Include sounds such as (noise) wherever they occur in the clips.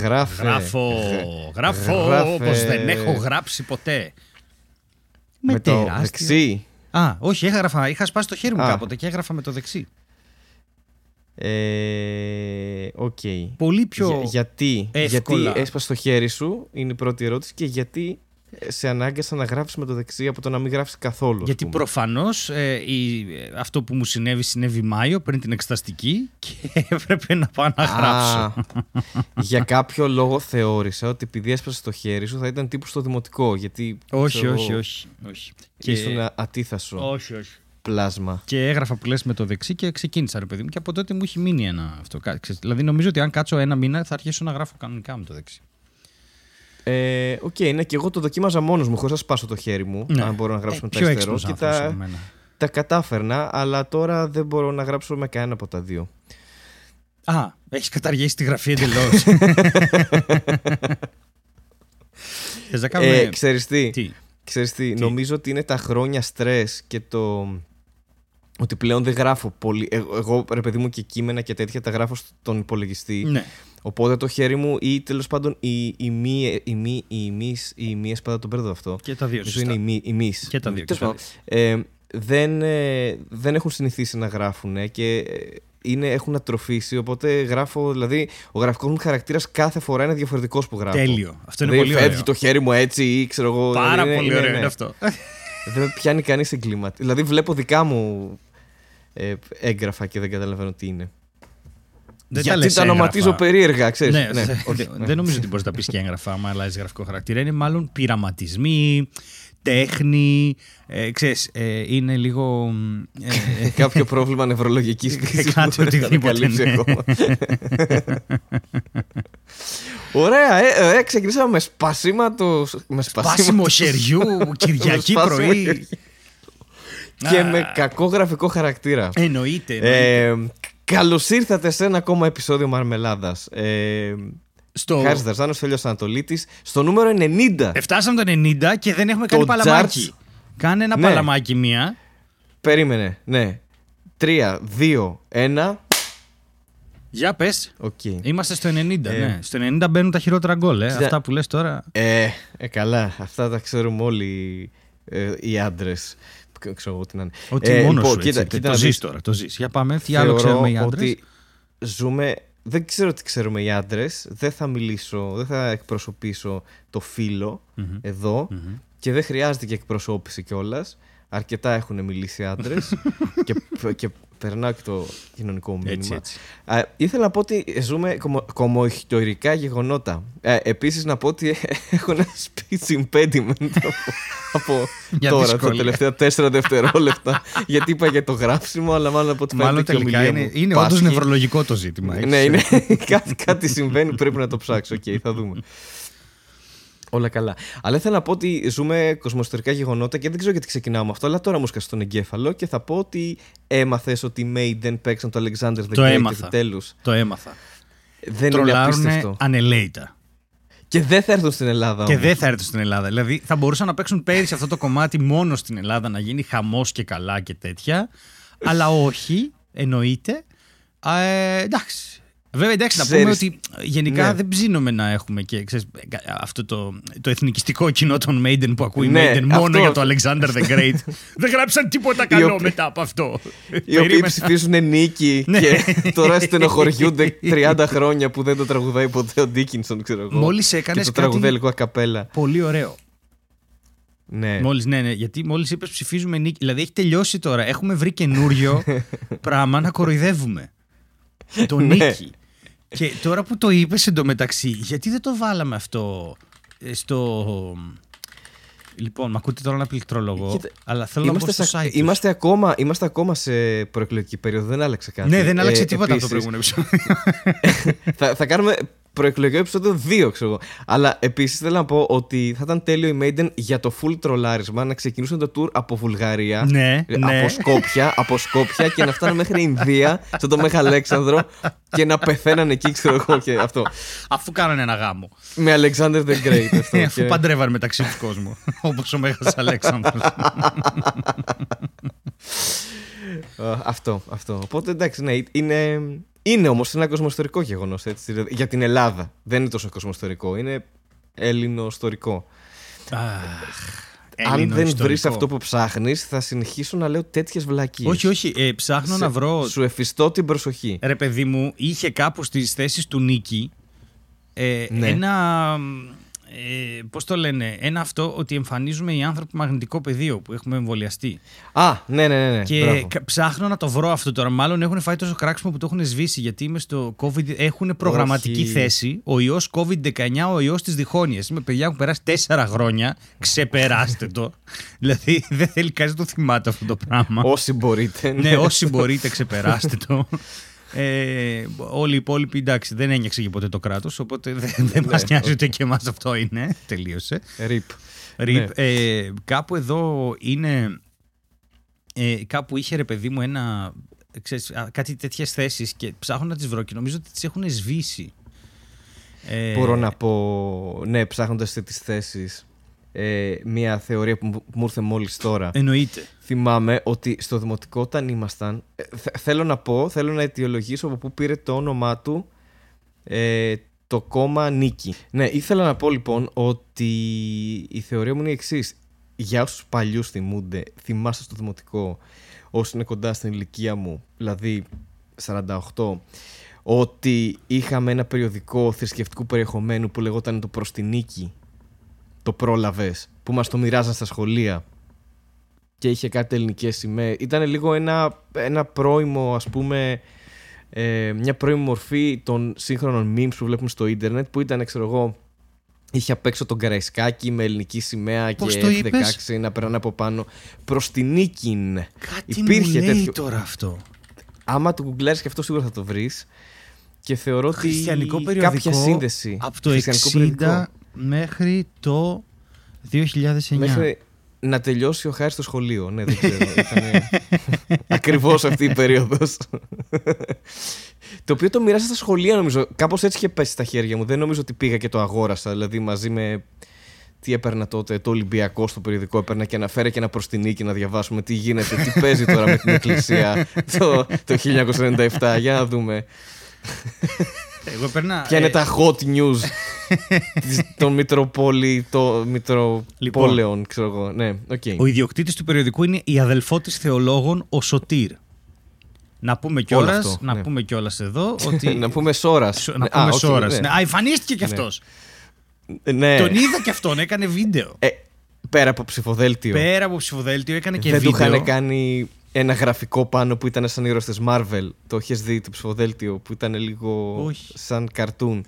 Γράφε. Γράφω, Γ- γράφω γράφε. όπως δεν έχω γράψει ποτέ. Με, το τεράστιο- δεξί. Α, όχι, έγραφα, είχα σπάσει το χέρι μου Α. κάποτε και έγραφα με το δεξί. Ε, Οκ. Πολύ πιο Για- γιατί, εύκολα. γιατί έσπασε το χέρι σου, είναι η πρώτη ερώτηση, και γιατί σε ανάγκασα να γράφεις με το δεξί από το να μην γράφεις καθόλου. ας Γιατί πούμε. προφανώς αυτό που μου συνέβη συνέβη Μάιο πριν την εξεταστική και (laughs) έπρεπε να πάω να γράψω. Α, για κάποιο λόγο θεώρησα ότι επειδή έσπασε το χέρι σου θα ήταν τύπου στο δημοτικό. Γιατί όχι, ξέρω, όχι, όχι, όχι. Και... Ήσουν ατίθασο όχι, όχι. πλάσμα. Και έγραφα που λες με το δεξί και ξεκίνησα, ρε παιδί μου. Και από τότε μου έχει μείνει ένα αυτό. Κα- ξέρεις, Δηλαδή, νομίζω ότι αν κάτσω ένα μήνα θα αρχίσω να γράφω κανονικά με το δεξί. Ε, Οκ, ναι, και εγώ το δοκίμαζα μόνος μου, χωρίς να σπάσω το χέρι μου. Αν μπορώ να γράψω Ε, με τα πιο αριστερό. έξυπνος Και άνθρωπος τα, από μένα. τα κατάφερνα, αλλά τώρα δεν μπορώ να γράψω με κανένα από τα δύο. Α, έχεις καταργήσει τη γραφή εντελώς. (laughs) Θες να κάνουμε. Ε, ξέρεις τι, Τι; ξέρεις τι, νομίζω ότι είναι τα χρόνια στρες και το ότι πλέον δεν γράφω πολύ. Εγώ, εγώ, ρε παιδί μου, και κείμενα και τέτοια τα γράφω στον υπολογιστή. Ναι. Οπότε το χέρι μου ή τέλος πάντων οι, οι, μη, οι, μη, οι, μυς, οι μύες, πάντα τον μπέρδω αυτό. Και τα δύο. Νομίζω σωστά. είναι οι, μη, οι μυς. Και τα δύο, Τέλος και τα πάντων, ε, δεν, ε, δεν έχουν συνηθίσει να γράφουν και ε, είναι, έχουν ατροφήσει. Οπότε γράφω, δηλαδή, ο γραφικός μου χαρακτήρας κάθε φορά είναι διαφορετικός που γράφω. Τέλειο. Αυτό είναι Δηλαδή, πολύ φεύγει ωραίο. το χέρι μου έτσι ή ξέρω εγώ. Πάρα δηλαδή, πολύ είναι- ωραίο ναι, είναι ναι. αυτό. Δεν με πιάνει κανείς εγκλήμα. Δηλαδή, βλέπω δικά μου ε, έγγραφα και δεν καταλαβαίνω τι είναι. Δεν Γιατί λες τα ονοματίζω έγγραφα. περίεργα, ξέρεις. Ναι, Ναι, σε- όχι, δεν- ναι. δεν νομίζω ότι μπορείς να πεις και έγγραφα άμα αλλάζεις γραφικό χαρακτήρα. Είναι μάλλον πειραματισμοί, τέχνη. Ε, ξέρεις, ε, είναι λίγο. μ, ε, ε, (laughs) Κάποιο πρόβλημα νευρολογικής φύσης Κάτι που δεν θα οτιδήποτε, ανακαλύψει ναι. ακόμα. Ωραία, ε, ε, ξεκινήσαμε με σπασίματο. Με Πάσιμο χεριού, (laughs) Κυριακή Σπάσιμο πρωί. χεριού. και Α. με κακό γραφικό χαρακτήρα. Εννοείται. εννοείται. Ε, Καλώς ήρθατε σε ένα ακόμα επεισόδιο Μαρμελάδας. Ε, Στο... Χάρη Δαρζάνο, Φέλιος Ανατολίτης, στο νούμερο 90. Ε, Φτάσαμε το 90 και δεν έχουμε κάνει Το παλαμάκι. Jarts. Κάνε ένα Ναι. παλαμάκι μία. Περίμενε, ναι. 3, 2, 1. Για πες. Οκ. Είμαστε στο 90. Ε. ναι. Στο 90 μπαίνουν τα χειρότερα γκολ. Ε. Κοίτα. Αυτά που λες τώρα. Ε, ε, καλά. Αυτά τα ξέρουμε όλοι ε, οι άντρες. Ξέρω εγώ τι να είναι. Ότι Ε, μόνος λοιπόν, σου κοίτα- έτσι. κοίτα το να ζεις δεις. τώρα. Το ζεις. Για πάμε. Τι άλλο Θεωρώ ξέρουμε οι άντρες; Ότι ζούμε. Δεν ξέρω τι ξέρουμε οι άντρες. Δεν θα μιλήσω, δεν θα εκπροσωπήσω το φίλο Μμμ. εδώ. Μμμ. Και δεν χρειάζεται και εκπροσώπηση κιόλας. Αρκετά έχουν μιλήσει άντρες. (laughs) και, και περνάω και το κοινωνικό μου μήνυμα. Έτσι, έτσι. Α, ήθελα να πω ότι ζούμε κοσμο, κοσμοϊστορικά γεγονότα. Ε, Επίσης να πω ότι (laughs) έχω ένα speech (laughs) impediment από, από Για τώρα, τα δυσκολία. τελευταία τέσσερα δευτερόλεπτα. (laughs) γιατί είπα για το γράψιμο, αλλά μάλλον από ό,τι Μάλλον φαίνεται και η τελικά ομιλία είναι, μου είναι όντως πάσχει. νευρολογικό το ζήτημα. Ναι, Έχεις- είναι. κάτι, κάτι συμβαίνει, πρέπει να το ψάξω. Οκ, θα δούμε. Όλα καλά. Αλλά ήθελα να πω ότι ζούμε κοσμοϊστορικά γεγονότα και δεν ξέρω γιατί ξεκινάω με αυτό, αλλά τώρα μου σκάσει στον εγκέφαλο και θα πω ότι έμαθες ότι οι Maiden παίξαν το Alexander the Το Great έμαθα. επιτέλους. Το έμαθα. Δεν είναι Τρολάρουν απίστευτο. ανελαίητα. Και δεν θα έρθουν στην Ελλάδα. Και όμως. δεν θα έρθουν στην Ελλάδα. Δηλαδή θα μπορούσαν να παίξουν πέρυσι αυτό το κομμάτι μόνο στην Ελλάδα, να γίνει χαμός και καλά και τέτοια. αλλά όχι, εννοείται. Α, ε, εντάξει. Βέβαια, εντάξει, να πούμε Ξέρεις- ότι γενικά Ναι. δεν ψήνουμε να έχουμε και ξέρεις, αυτό το, το εθνικιστικό κοινό των Maiden που ακούει Ναι, Maiden μόνο αυτό. για το Alexander the Great. (laughs) δεν γράψαν τίποτα καλό οποίοι- μετά από αυτό. Οι οποίοι Περίμενα. ψηφίζουν νίκη (laughs) Ναι. και τώρα στενοχωριούνται 30 χρόνια που δεν το τραγουδάει ποτέ ο Ντίκινσον, ξέρω εγώ. Μόλις Και έκανες το κάτι- τραγουδάει λίγο ακαπέλα. Πολύ ωραίο. Ναι. Μόλις, ναι, ναι, γιατί μόλις είπες ψηφίζουμε νίκη. Δηλαδή έχει τελειώσει τώρα. Έχουμε βρει καινούριο (laughs) πράγμα να κοροϊδεύουμε. Το Ναι. νίκη. Και τώρα που το είπες εντωμεταξύ, γιατί δεν το βάλαμε αυτό ε, στο. Λοιπόν, με ακούτε τώρα ένα πληκτρόλογο, Κοίτα, αλλά θέλω να Είμαστε, πω στο σε- site. τους. είμαστε, ακόμα, είμαστε ακόμα σε προεκλογική περίοδο, δεν άλλαξε κάτι. Ναι, δεν άλλαξε Ε, τίποτα από το επίσης, προηγούμενο επεισόδιο. (laughs) θα, θα κάνουμε προεκλογικό επεισόδιο 2, ξέρω εγώ. Αλλά επίσης θέλω να πω ότι θα ήταν τέλειο η Maiden για το full τρολάρισμα να ξεκινήσουν το tour από Βουλγαρία. ναι, ε, ναι. Από Σκόπια, από Σκόπια και να φτάνουν μέχρι Ινδία, στον το Μέγα Αλέξανδρο και να πεθαίναν εκεί, ξέρω εγώ και αυτό. Αφού κάνανε ένα γάμο. Με Alexander the Great. Αυτό, Ε, (laughs) Αφού και- παντρεύανε μεταξύ τους κόσμου. (laughs) Όπως ο Μέγας Αλέξανδρος. (laughs) Ε, αυτό, αυτό. Οπότε εντάξει, ναι, είναι, Είναι όμως ένα κοσμοστορικό γεγονός για την Ελλάδα. Δεν είναι τόσο κοσμοστορικό. Είναι ελληνοστορικό. Αν δεν βρεις αυτό που ψάχνεις, θα συνεχίσω να λέω τέτοιες βλακίες. Όχι, όχι. Ε, ψάχνω να βρω. Σου εφιστώ την προσοχή. Ρε, παιδί μου, είχε κάπου στις θέσεις του Νίκη ε, ναι. ένα ε, πώς το λένε, ένα αυτό ότι εμφανίζουμε οι άνθρωποι μαγνητικό πεδίο που έχουμε εμβολιαστεί. Α, ναι, ναι, ναι. ναι. Και Μπράβο. ψάχνω να το βρω αυτό τώρα. Μάλλον έχουν φάει τόσο κράξιμο που το έχουν σβήσει γιατί είμαι στο COVID. Έχουν προγραμματική θέση. Ο ιός COVID-19, ο ιός της διχόνοιας. Είμαι παιδιά που περάσει τέσσερα χρόνια. Ξεπεράστε το. (laughs) δηλαδή δεν θέλει κανείς να το θυμάται αυτό το πράγμα. Όσοι μπορείτε. ναι, όσοι μπορείτε, ξεπεράστε το. (laughs) Ε, όλοι οι υπόλοιποι εντάξει δεν ένιωξε και ποτέ το κράτος, οπότε δεν, δεν ναι, μας νοιάζει ούτε και εμάς αυτό είναι. Τελείωσε. Ρίπ. Ναι. Ε, κάπου εδώ είναι. Ε, κάπου είχε ρε παιδί μου ένα. Ξέρεις, κάτι τέτοιες θέσεις και ψάχνω να τις βρω και νομίζω ότι τις έχουν σβήσει. Ε, Μπορώ να πω. Ναι, ψάχνοντας τι θέσεις ε, μια θεωρία που μου ήρθε μόλις τώρα. Εννοείται. Θυμάμαι ότι στο δημοτικό όταν ήμασταν, ε, θέλω να πω, θέλω να αιτιολογήσω από πού πήρε το όνομά του ε, το κόμμα Νίκη. Ναι, ήθελα να πω λοιπόν ότι η θεωρία μου είναι η εξής. Για όσους παλιούς θυμούνται, θυμάστε στο δημοτικό, όσοι είναι κοντά στην ηλικία μου, δηλαδή 48, ότι είχαμε ένα περιοδικό θρησκευτικού περιεχομένου που λεγόταν το «Προς την νίκη» το πρόλαβες που μας το μοιράζαν στα σχολεία και είχε κάτι ελληνικές σημαίες. Ήταν λίγο ένα, ένα πρώιμο, ας πούμε, ε, μια πρώιμη μορφή των σύγχρονων memes που βλέπουμε στο ίντερνετ που ήταν, ξέρω εγώ, είχε απ' έξω τον Καραϊσκάκη με ελληνική σημαία Πώς και το F16 να περνάνε από πάνω. Προς την νίκη. Κάτι Υπήρχε μου λέει τέτοιο... τώρα αυτό. Άμα το γκουγκλάρεις και αυτό σίγουρα θα το βρεις. Και θεωρώ ότι περιοδικό κάποια σύνδεση. Από το 60 μέχρι το 2009. Μέχρι να τελειώσει ο Χάρης στο σχολείο. Ναι, δεν ξέρω. Ήταν (laughs) ακριβώς αυτή η περίοδος. το οποίο το μοιράσα στα σχολεία, νομίζω. Κάπως έτσι είχε πέσει στα χέρια μου. Δεν νομίζω ότι πήγα και το αγόρασα. Δηλαδή μαζί με. Τι έπαιρνα τότε, το Ολυμπιακό στο περιοδικό. Έπαιρνα και αναφέρε και ένα προς την νίκη να διαβάσουμε τι γίνεται, τι παίζει τώρα με την Εκκλησία το, το 1997. Για να δούμε. Εγώ περνά, Ποια είναι ε, τα hot news (laughs) των Μητροπόλη, το Μητροπόλεων, λοιπόν, ξέρω εγώ. Ναι, okay. Ο ιδιοκτήτης του περιοδικού είναι η αδελφότη θεολόγων, ο Σωτήρ. Να πούμε κιόλας να ναι. πούμε κιόλας εδώ (laughs) ότι. να πούμε σόρα. Να πούμε σόρα. Ναι. ναι. Α, εμφανίστηκε κι αυτός. Ναι. Τον είδα κι αυτόν, έκανε βίντεο. Ε, πέρα από ψηφοδέλτιο. Πέρα από ψηφοδέλτιο έκανε και Δεν βίντεο. Δεν του είχαν κάνει ένα γραφικό πάνω που ήταν σαν ήρωα της Marvel. Το έχεις δει το ψηφοδέλτιο που ήταν λίγο σαν καρτούν.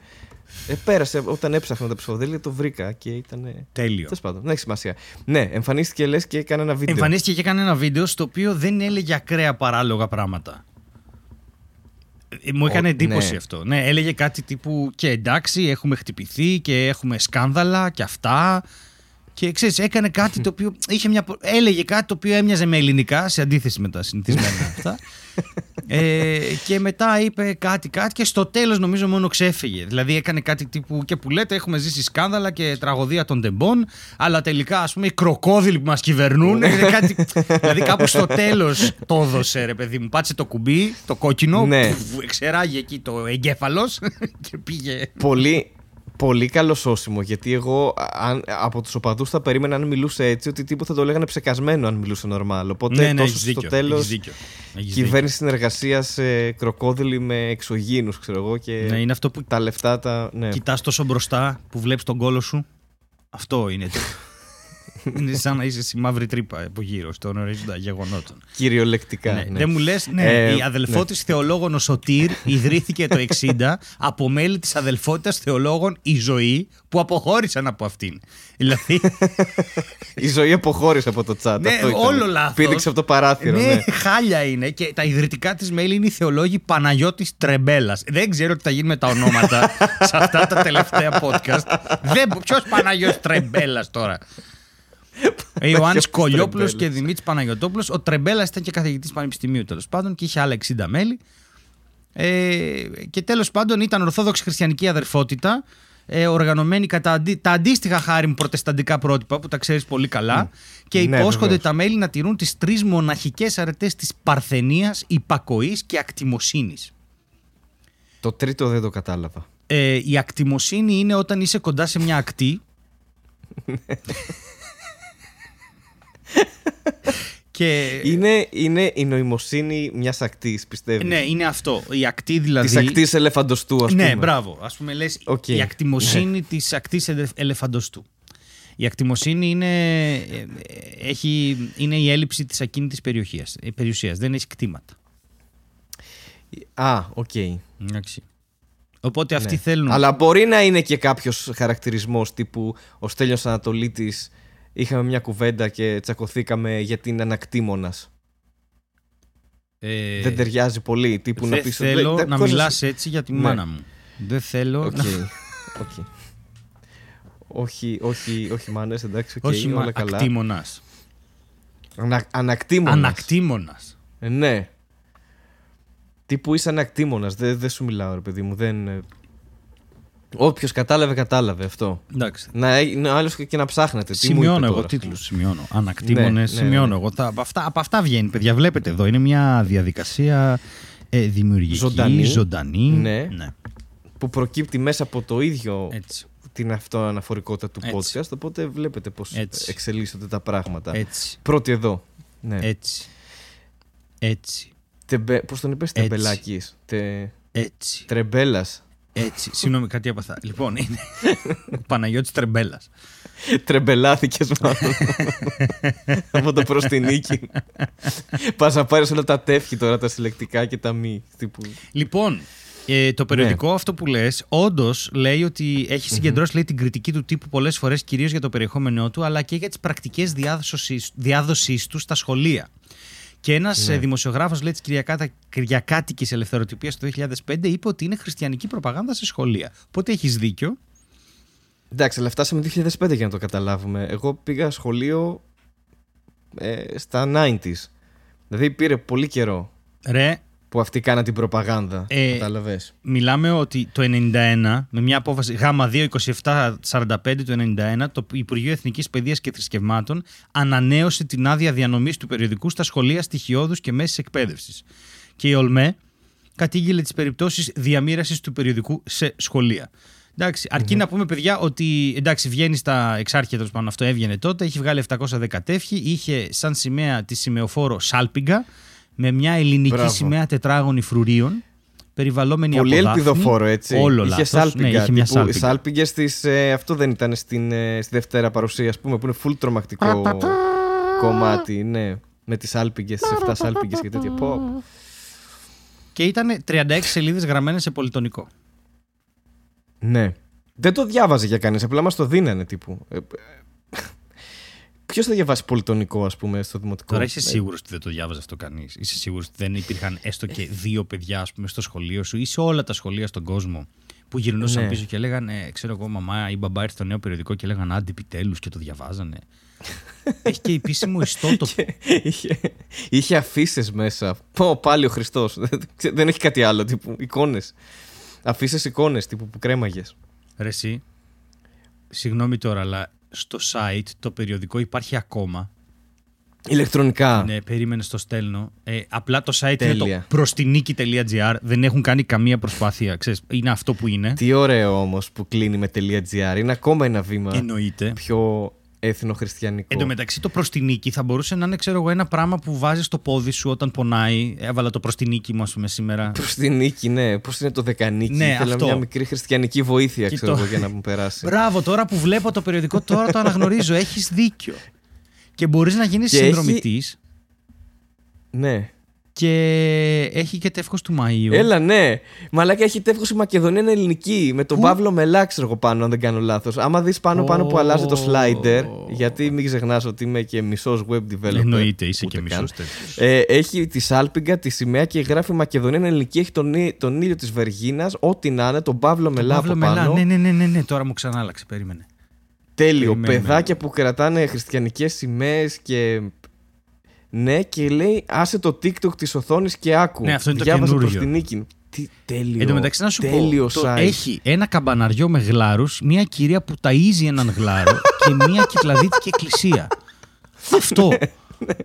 Ε, πέρασε όταν έψαχνα τα ψηφοδέλτια, το βρήκα και ήταν. Τέλειο. Τέλος πάντων, δεν έχει σημασία. Ναι, εμφανίστηκε λες και έκανε ένα βίντεο. Εμφανίστηκε και έκανε ένα βίντεο στο οποίο δεν έλεγε ακραία παράλογα πράγματα. Ε, μου έκανε εντύπωση ναι. αυτό. Ναι, έλεγε κάτι τύπου και εντάξει, έχουμε χτυπηθεί και έχουμε σκάνδαλα και αυτά. Και ξέρεις, έκανε κάτι το οποίο. Είχε μια, έλεγε κάτι το οποίο έμοιαζε με ελληνικά σε αντίθεση με τα συνηθισμένα (laughs) αυτά. ε, και μετά είπε κάτι, κάτι και στο τέλος νομίζω μόνο ξέφυγε. Δηλαδή έκανε κάτι τύπου και που λέτε έχουμε ζήσει σκάνδαλα και τραγωδία των τεμπών, αλλά τελικά ας πούμε οι κροκόδιλοι που μας κυβερνούν. κάτι, δηλαδή κάπου στο τέλος το έδωσε ρε παιδί μου. Πάτσε το κουμπί, το κόκκινο, ναι. εξεράγει εκεί το εγκέφαλος (laughs) και πήγε. Πολύ, Πολύ καλό σώσιμο, γιατί εγώ αν, από τους οπαδούς θα περίμενα αν μιλούσε έτσι ότι τύπου θα το λέγανε ψεκασμένο αν μιλούσε νορμάλ. Οπότε ναι, ναι, τόσο στο τέλος. Κυβέρνηση συνεργασία ε, κροκόδιλη με εξωγήνου, ξέρω εγώ. Και ναι, είναι αυτό που τα λεφτά τα. Ναι. Κοιτάς τόσο μπροστά που βλέπεις τον κόλο σου. Αυτό είναι. Είναι σαν να είσαι στη μαύρη τρύπα από γύρω στον ορίζοντα γεγονότων. Κυριολεκτικά. Ναι. Ναι. Δεν μου λες, ναι, ε, η αδελφό ναι. τη θεολόγων ο Σωτήρ ιδρύθηκε το 60 από μέλη της αδελφότητας θεολόγων η ζωή που αποχώρησαν από αυτήν. Δηλαδή. (laughs) η ζωή αποχώρησε από το τσάτ. Ναι, αυτό όλο λάθος. Πήδηξε από το παράθυρο. Ναι, ναι, χάλια είναι. Και τα ιδρυτικά της μέλη είναι οι θεολόγοι Παναγιώτης Τρεμπέλας. Δεν ξέρω τι θα γίνει με τα ονόματα (laughs) σε αυτά τα τελευταία podcast. Ποιος Παναγιώτης Τρεμπέλας τώρα; Ιωάννης Κολιόπουλος και Δημήτρης Παναγιοτόπουλο. Ο Τρεμπέλας ήταν και καθηγητής πανεπιστημίου τέλος πάντων και είχε άλλα 60 μέλη. Ε, και τέλος πάντων ήταν Ορθόδοξη Χριστιανική Αδερφότητα. Ε, οργανωμένη κατά τα αντίστοιχα χάρη μου προτεσταντικά πρότυπα που τα ξέρεις πολύ καλά. Και ναι, υπόσχονται τα μέλη να τηρούν τις τρεις μοναχικές αρετές της Παρθενίας, υπακοής και ακτημοσύνης. Το τρίτο δεν το κατάλαβα. Ε, η ακτημοσύνη είναι όταν είσαι κοντά σε μια ακτή. (laughs) και... Είναι, είναι η νοημοσύνη μιας ακτής, πιστεύω. Ναι, είναι αυτό. Η ακτή δηλαδή. Της ακτής ελεφαντοστού, ας πούμε. Ναι, μπράβο. Ας πούμε, λες Οκ. η ακτημοσύνη της ακτής ελεφαντοστού. Η ακτημοσύνη είναι, ε, έχει, είναι η έλλειψη της ακίνητης περιοχής, ε, περιουσίας. Δεν έχει κτήματα. Α, οκ. Εντάξει. Οπότε αυτοί Ναι. θέλουν... Αλλά μπορεί να είναι και κάποιος χαρακτηρισμός τύπου ο Στέλιος Ανατολίτης είχαμε μια κουβέντα και τσακωθήκαμε γιατί είναι ανακτήμονας. ε, Δεν ταιριάζει πολύ. Τύπου να δεν πεις θέλω «Λέ, να κόσμος- μιλάς έτσι για τη Ναι. μάνα μου. Δεν θέλω... Οκ. να- οκ. όχι, όχι, όχι μάνες, εντάξει, οκ, Όχι μα... όλα καλά. ακτήμονας. Ανα, ανακτήμονας. Ανακτήμονας. Ε, ναι. Τύπου είσαι ανακτήμονας, δεν δεν σου μιλάω ρε παιδί μου, δεν... ε, Όποιος κατάλαβε, κατάλαβε αυτό. Εντάξει. Να, ε- να άλλος και να ψάχνετε. Τι μου Σημειώνω είπε εγώ τώρα, τίτλους. Σημειώνω. Ανακτήμονες. Ναι, ναι, σημειώνω ναι. εγώ. Τα, από, αυτά, από αυτά βγαίνει, παιδιά. Βλέπετε εδώ. Είναι μια διαδικασία ε, δημιουργική, Ζωντανή. ζωντανή. Ναι. που προκύπτει μέσα από το ίδιο Έτσι. την αυτοαναφορικότητα του Έτσι. podcast, οπότε βλέπετε πώς Έτσι. εξελίσσονται τα πράγματα. Έτσι. Πρώτη εδώ. Ναι. Έτσι. Έτσι. Τεμπε... Πώς τον είπες, Έτσι. Τεμπελάκης. Τε... Έτσι. Τρεμπέλας. Έτσι. Συγγνώμη, κάτι από αυτά. Λοιπόν, είναι ο Παναγιώτης Τρεμπέλας. Τρεμπελάθηκες μάλλον. από το προς την νίκη. Πας να πάρεις όλα τα τεύχη τώρα, τα συλλεκτικά και τα μη. Τύπου... Λοιπόν, ε, το περιοδικό Ναι. αυτό που λες, όντως λέει ότι έχει συγκεντρώσει λέει, την κριτική του τύπου πολλές φορές, κυρίως για το περιεχόμενό του, αλλά και για τις πρακτικές διάδοσης, διάδοσης του στα σχολεία. Και ένας Ναι. ναι. δημοσιογράφος της Κυριακάτικης Ελευθεροτυπία το 2005 είπε ότι είναι χριστιανική προπαγάνδα σε σχολεία. Οπότε έχεις δίκιο; Εντάξει, αλλά φτάσαμε 2005 για να το καταλάβουμε. Εγώ πήγα σχολείο ε, στα 90s. Δηλαδή πήρε πολύ καιρό Ρε, που αυτοί κάναν την προπαγάνδα. Ε, Κατάλαβες; μιλάμε ότι το 91, με μια απόφαση Γ2-2745 του 91, το Υπουργείο Εθνικής Παιδείας και Θρησκευμάτων ανανέωσε την άδεια διανομής του περιοδικού στα σχολεία στοιχειώδους και μέσης εκπαίδευσης. Και η ΟΛΜΕ κατήγγειλε τις περιπτώσεις διαμήρασης του περιοδικού σε σχολεία. Εντάξει, αρκεί να πούμε, παιδιά, ότι εντάξει, βγαίνει στα εξάρχεια τέλος πάντων. Αυτό έβγαινε τότε. Έχει βγάλει 710 τεύχη. Είχε σαν σημαία τη σημεοφόρο Σάλπιγγα με μια ελληνική Μπράβο. σημαία τετράγωνη φρουρίων. Περιβαλλόμενη Πολύ από δάφνη. ελπιδοφόρο έτσι. Όλο είχε λάθος. σάλπιγγα. Ναι, είχε μια τύπου- σάλπιγγα. Σάλπιγγες της, ε, αυτό δεν ήταν στην, ε, στη Δευτέρα παρουσία, ας πούμε, που είναι full τρομακτικό κομμάτι. Ναι, με τις σάλπιγγες, τις 7 σάλπιγγες και τέτοια. Πω. Και ήταν 36 σελίδες γραμμένες σε πολυτονικό. Ναι. Δεν το διάβαζε για κανείς, απλά μας το δίνανε τύπου. Ε, Ποιος θα διαβάσει πολυτονικό, ας πούμε, στο δημοτικό; Τώρα είσαι Ε, σίγουρος ότι δεν το διάβαζε αυτό κανείς. Είσαι σίγουρος ότι δεν υπήρχαν έστω και δύο παιδιά, ας πούμε, στο σχολείο σου ή σε όλα τα σχολεία στον κόσμο που γυρνούσαν Ναι. πίσω και λέγανε, ξέρω εγώ, μαμά ή μπαμπά ήρθε στο νέο περιοδικό και λέγανε Άντε επιτέλους και το διαβάζανε. (laughs) Έχει και επίσημο ιστότοπο. είχε, είχε αφήσεις μέσα. Πω, πάλι ο Χριστός. δεν έχει κάτι άλλο. Τύπου εικόνες. Αφήσεις εικόνες τύπου που κρέμαγες. Ρε εσύ, συγγνώμη τώρα, αλλά στο site το περιοδικό υπάρχει ακόμα. Ηλεκτρονικά. Ναι, περίμενε το στέλνω. Ε, απλά το site είναι Τέλεια. το προστινίκη.gr. Δεν έχουν κάνει καμία προσπάθεια. Ξέρεις, είναι αυτό που είναι. Τι ωραίο όμως που κλείνει με .gr. Είναι ακόμα ένα βήμα Εννοείται. πιο εθνοχριστιανικό. Εν τω μεταξύ, το προστινίκι θα μπορούσε να είναι, ξέρω εγώ, ένα πράγμα που βάζει στο πόδι σου όταν πονάει. Έβαλα το προστινίκι μου, ας πούμε, σήμερα. Προς την νίκη, ναι. Πώς είναι το δεκανίκη; Ναι, Θέλω αυτό. μια μικρή χριστιανική βοήθεια, Και ξέρω το- εγώ, για να μου περάσει. Μπράβο, τώρα που βλέπω το περιοδικό, τώρα το αναγνωρίζω. (laughs) Έχεις δίκιο. Και μπορείς να γίνεις Και έχει- συνδρομητής ναι. Και έχει και τεύχος του Μαΐου. Έλα, ναι. Μαλάκα έχει τεύχος η Μακεδονία είναι ελληνική. Με τον Πού; Παύλο Μελά, ξέρω εγώ πάνω, αν δεν κάνω λάθος. Άμα δεις πάνω-πάνω που αλλάζει το Ω. slider, γιατί μην ξεχνάς ότι είμαι και μισός web developer. Εννοείται, είσαι ούτε και καν. μισός τέτοιος. Ε, έχει τη σάλπιγγα, τη σημαία και γράφει Μακεδονία είναι ελληνική. Έχει τον, ί- τον ήλιο της Βεργίνας, ό,τι να είναι, τον Παύλο Μελά από Παύλο Μελά, πάνω. ναι, ναι, ναι, ναι, ναι, τώρα μου ξανά άλλαξε. Περίμενε. Τέλειο. Περιμένουμε. Παιδάκια που κρατάνε χριστιανικές σημαίες και. Ναι, και λέει άσε το TikTok της οθόνης και άκου. Ναι, αυτό είναι το Διάβασε καινούριο. προς την νίκη. Τι τέλειο. Εν τω μεταξύ, να σου τέλειο πω, το site. έχει ένα καμπαναριό με γλάρους, μια κυρία που ταΐζει έναν γλάρο (laughs) και μια κυκλαδίτικη εκκλησία. Αυτό.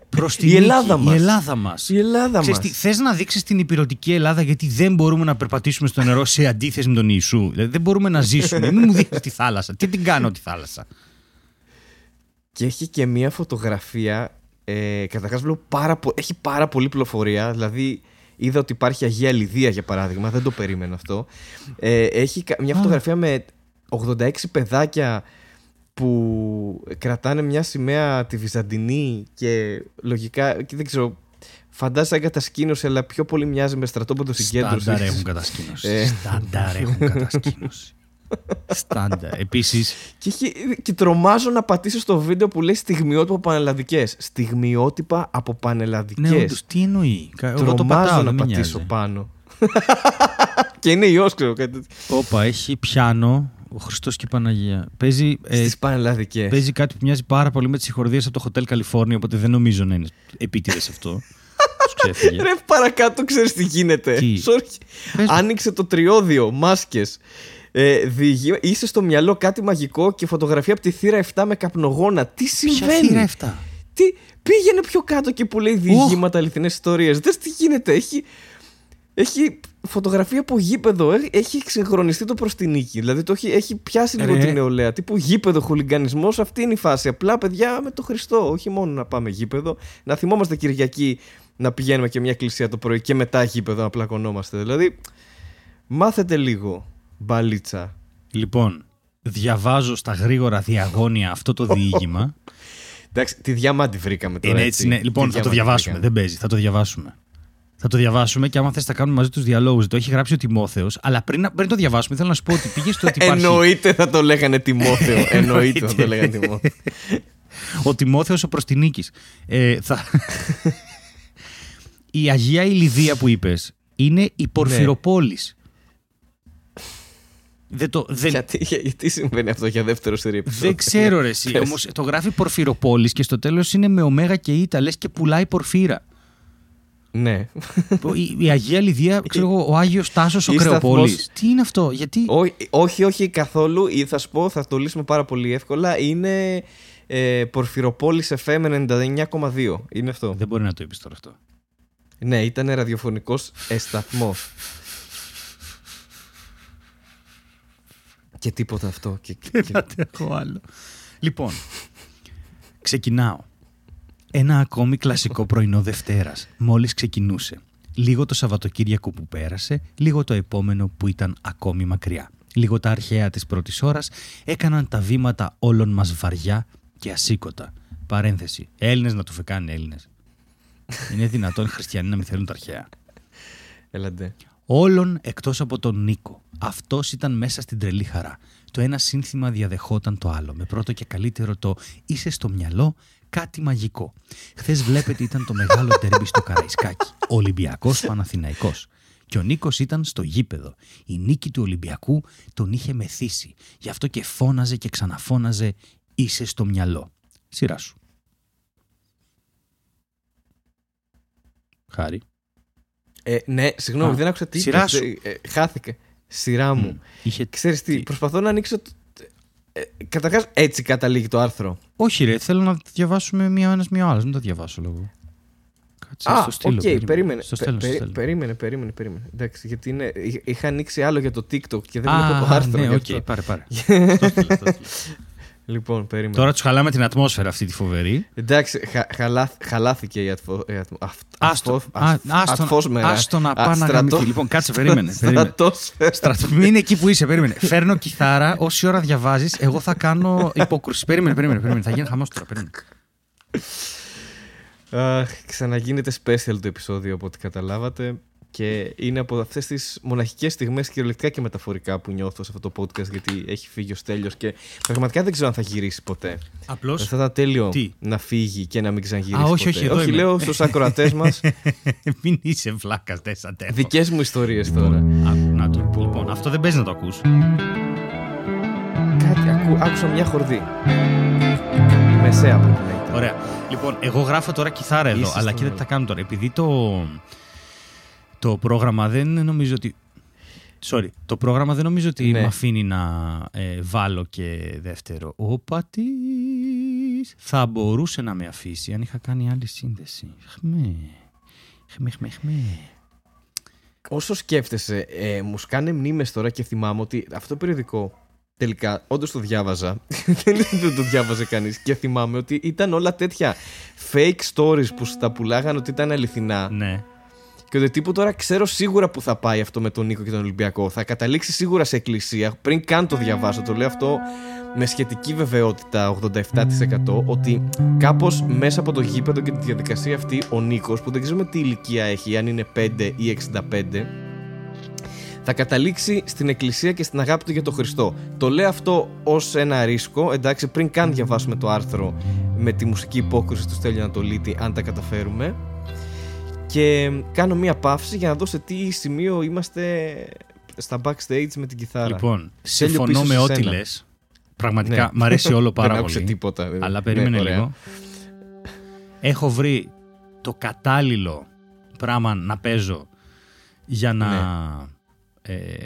Προς την Η Ελλάδα νίκη. μας. Η Ελλάδα μας. Η Ελλάδα Ξέρεις μας. τι, θες να δείξεις την υπηρετική Ελλάδα γιατί δεν μπορούμε να περπατήσουμε στο νερό σε αντίθεση με τον Ιησού; Δηλαδή δεν μπορούμε να ζήσουμε. Μην μου δείχνεις τη θάλασσα. Τι την κάνω τη θάλασσα. Και έχει και μία φωτογραφία. Ε, Καταρχάς, βλέπω πάρα πο- έχει πάρα πολλή πληροφορία. Δηλαδή, είδα ότι υπάρχει Αγία Λιδία για παράδειγμα. Δεν το περίμενα αυτό. Ε, έχει κα- μια φωτογραφία με 86 παιδάκια που κρατάνε μια σημαία τη Βυζαντινή και λογικά. Και δεν ξέρω. Φαντάζεσαι σαν κατασκήνωση, αλλά πιο πολύ μοιάζει με στρατόπεδο συγκέντρωσης. Στάνταρ έχουν κατασκήνωση. Ε. Στάνταρ έχουν κατασκήνωση. Στάνταρ. Επίσης, Και, έχει- και τρομάζω να πατήσω στο βίντεο που λέει στιγμιότυπα από πανελλαδικές. Στιγμιότυπα από πανελλαδικές. ναι, όντως, τι εννοεί; Κα- Εγώ το Τρομάζω πατάω, να δεν με πατήσω νοιάζει. πάνω. (laughs) και είναι ιό, ξέρω κάτι τέτοιο. Όπα, έχει πιάνο, ο Χριστός και η Παναγία. Παίζει, ε, Στις πανελλαδικές. παίζει κάτι που μοιάζει πάρα πολύ με τις συγχορδίες από το Hotel California, οπότε δεν νομίζω να είναι επίτηδες αυτό. (laughs) Τους ξέφυγε. Ρε παρακάτω, ξέρεις τι γίνεται. Τι; Sorry. Πες μου. Άνοιξε το τριώδιο, μάσκες. Ε, διηγή- είσαι στο μυαλό κάτι μαγικό και φωτογραφία από τη θύρα 7 με καπνογόνα. Τι Ποια συμβαίνει; θύρα αυτά. Τι, πήγαινε πιο κάτω και που λέει διηγήματα, αληθινές ιστορίες. Δες τι γίνεται. Έχει, έχει φωτογραφία από γήπεδο. Έχει, έχει συγχρονιστεί το προς την νίκη. Δηλαδή το έχει, έχει πιάσει λίγο Ρε. την νεολαία. Τύπου γήπεδο, χουλιγκανισμό. Αυτή είναι η φάση. Απλά παιδιά με το Χριστό. Όχι μόνο να πάμε γήπεδο. Να θυμόμαστε Κυριακή να πηγαίνουμε και μια εκκλησία το πρωί και μετά γήπεδο να πλακωνόμαστε. Δηλαδή μάθετε λίγο μπαλίτσα. Λοιπόν, διαβάζω στα γρήγορα διαγώνια αυτό το διήγημα. (laughs) Εντάξει, τη διαμάντη βρήκαμε τώρα. Είναι έτσι, ναι. Λοιπόν, θα το διαβάσουμε. Δεν παίζει, θα το διαβάσουμε. Θα το διαβάσουμε και άμα θες, θα κάνουμε μαζί τους διαλόγους. Το έχει γράψει ο Τιμόθεος. Αλλά πριν, να- πριν το διαβάσουμε, θέλω να σου πω ότι πήγες στο ότι υπάρχει. Εννοείται θα το λέγανε Τιμόθεο. (laughs) Εννοείται θα το λέγανε Τιμόθεο. Ο Τιμόθεος ο Προστινίκης. Ε, θα... (laughs) η Αγία Ηλιδία που είπες είναι η Πορφυροπόλης. Δεν, το, δεν, γιατί, για- γιατί συμβαίνει αυτό για δεύτερο σερί επεισόδιο; δεν ξέρω ρε εσύ. Πες. Όμως το γράφει Πορφυροπόλης και στο τέλος είναι με ωμέγα και ήττα. Λες και πουλάει πορφύρα. Ναι. η, η Αγία Λιδία, ξέρω εγώ, ο Άγιος Τάσος ο Ή Κρεοπόλης. σταθμός- Τι είναι αυτό, γιατί... Ό- όχι, όχι καθόλου. Ή θα σου πω, θα το λύσουμε πάρα πολύ εύκολα. Είναι ε, Πορφυροπόλης FM 99,2. Είναι αυτό. Δεν μπορεί να το είπες τώρα αυτό. Ναι, ήταν ραδιοφωνικός σταθμός. Και τίποτα αυτό. Και, και- και- (laughs) αντέχω άλλο. Λοιπόν, ξεκινάω. Ένα ακόμη κλασικό πρωινό Δευτέρας, μόλις ξεκινούσε. Λίγο το Σαββατοκύριακο που πέρασε, λίγο το επόμενο που ήταν ακόμη μακριά. Λίγο τα αρχαία της πρώτης ώρας έκαναν τα βήματα όλων μας βαριά και ασήκωτα. Παρένθεση. Έλληνες να του φεκάνε Έλληνες. Είναι δυνατόν οι χριστιανοί να μην θέλουν τα αρχαία. Έλαντε. Όλων εκτός από τον Νίκο. Αυτός ήταν μέσα στην τρελή χαρά. Το ένα σύνθημα διαδεχόταν το άλλο. Με πρώτο και καλύτερο το «Είσαι στο μυαλό, κάτι μαγικό». Χθες βλέπετε ήταν το μεγάλο τέρμπι στο Καραϊσκάκι. Ολυμπιακός Παναθηναϊκός. Και ο Νίκος ήταν στο γήπεδο. Η νίκη του Ολυμπιακού τον είχε μεθύσει. Γι' αυτό και φώναζε και ξαναφώναζε «Είσαι στο μυαλό». Σειρά σου. Χάρη. Ε, ναι, συγγνώμη, Α, δεν άκουσα τι σειρά είπες. σου. Ε, ε, χάθηκα. Σειρά μου. Είχε... Ξέρεις τι, Τι; προσπαθώ να ανοίξω... το- Ε, καταρχάς, έτσι καταλήγει το άρθρο. Όχι ρε, θέλω να διαβάσουμε μία ένας μία άλλος. Μην το διαβάσω όλο εγώ. Κάτσε, Α, στο στείλω. οκ, περίμενε. Στο Πε- στέλνω, στο περί- στέλνω. περίμενε, περίμενε, περίμενε. Εντάξει, γιατί είναι, εί- είχα ανοίξει άλλο για το TikTok και δεν Α, βλέπω το άρθρο. ναι, γι' οκ, αυτό. πάρε, πάρε. (laughs) Στο στείλω, στο στείλω. Λοιπόν, περίμενε. Τώρα τους χαλάμε την ατμόσφαιρα αυτή τη φοβερή. Εντάξει, χα, χαλά, χαλάθηκε η ατφο, η ατμο- αυ- Άστο, ατφο- α, ασ- άστον- ατφόσμερα. άστο να Α, πάει να στρατό- γαμηθεί. Λοιπόν, κάτσε, περίμενε, (laughs) περίμενε. Στρατόσφαιρα. Στρατ... Μην είναι εκεί που είσαι, περίμενε. Φέρνω κιθάρα, όση ώρα διαβάζεις, εγώ θα κάνω υπόκρουση. Περίμενε, περίμενε, περίμενε. Θα γίνει χαμός τώρα. Περίμενε. Αχ, ξαναγίνεται special το επεισόδιο από ό,τι καταλάβατε. Και είναι από αυτές τις μοναχικές στιγμές κυριολεκτικά και μεταφορικά που νιώθω σε αυτό το podcast γιατί έχει φύγει ο Στέλιος και πραγματικά δεν ξέρω αν θα γυρίσει ποτέ. Απλώς. Θα ήταν τέλειο Τι; να φύγει και να μην ξαναγυρίσει. Α, όχι, ποτέ. όχι, εδώ όχι είμαι. λέω στους ακροατές μας (laughs) Μην είσαι βλάκας, δεν σ' αντέχω. δικές μου ιστορίες τώρα. Άκου, να το. Λοιπόν, αυτό δεν παίζει να το ακούς. Κάτι, ακού, άκουσα μια χορδή. Η μεσαία πρέπει να ήταν. Ωραία. Λοιπόν, εγώ γράφω τώρα κιθάρα εδώ, Είσαι αλλά στο κοίτα τι μέλλον. θα κάνω τώρα. Επειδή το, το πρόγραμμα δεν νομίζω ότι. Sorry, το πρόγραμμα δεν νομίζω ότι Ναι. με αφήνει να ε, βάλω και δεύτερο. Ο πατής θα μπορούσε να με αφήσει αν είχα κάνει άλλη σύνδεση. Χμέ. Χμέ, χμέ, χμέ. Όσο σκέφτεσαι, ε, μου σκάνε μνήμες τώρα και θυμάμαι ότι αυτό το περιοδικό τελικά όντως το διάβαζα. (laughs) δεν το διάβαζε κανείς. Και θυμάμαι ότι ήταν όλα τέτοια fake stories που στα πουλάγαν ότι ήταν αληθινά. Ναι. Και ότι τύπου τώρα ξέρω σίγουρα που θα πάει αυτό με τον Νίκο και τον Ολυμπιακό. Θα καταλήξει σίγουρα σε εκκλησία. Πριν καν το διαβάσω, το λέω αυτό με σχετική βεβαιότητα 87% ότι κάπως μέσα από το γήπεδο και τη διαδικασία αυτή ο Νίκος, που δεν ξέρουμε τι ηλικία έχει, αν είναι 5 ή 65, θα καταλήξει στην εκκλησία και στην αγάπη του για τον Χριστό. Το λέω αυτό ως ένα ρίσκο, εντάξει, πριν καν διαβάσουμε το άρθρο με τη μουσική υπόκριση του Στέλιου Ανατολίτη, αν τα καταφέρουμε. Και κάνω μία παύση για να δω σε τι σημείο είμαστε στα backstage με την κιθάρα. Λοιπόν, Στέλιο συμφωνώ πίσω με σε ό,τι σένα. λες. Πραγματικά Ναι. μ' αρέσει όλο (laughs) πάρα δεν άκουσε πολύ. τίποτα. δεν- Αλλά ναι, περίμενε ωραία. λίγο. Έχω βρει το κατάλληλο πράγμα να παίζω για να. Ε,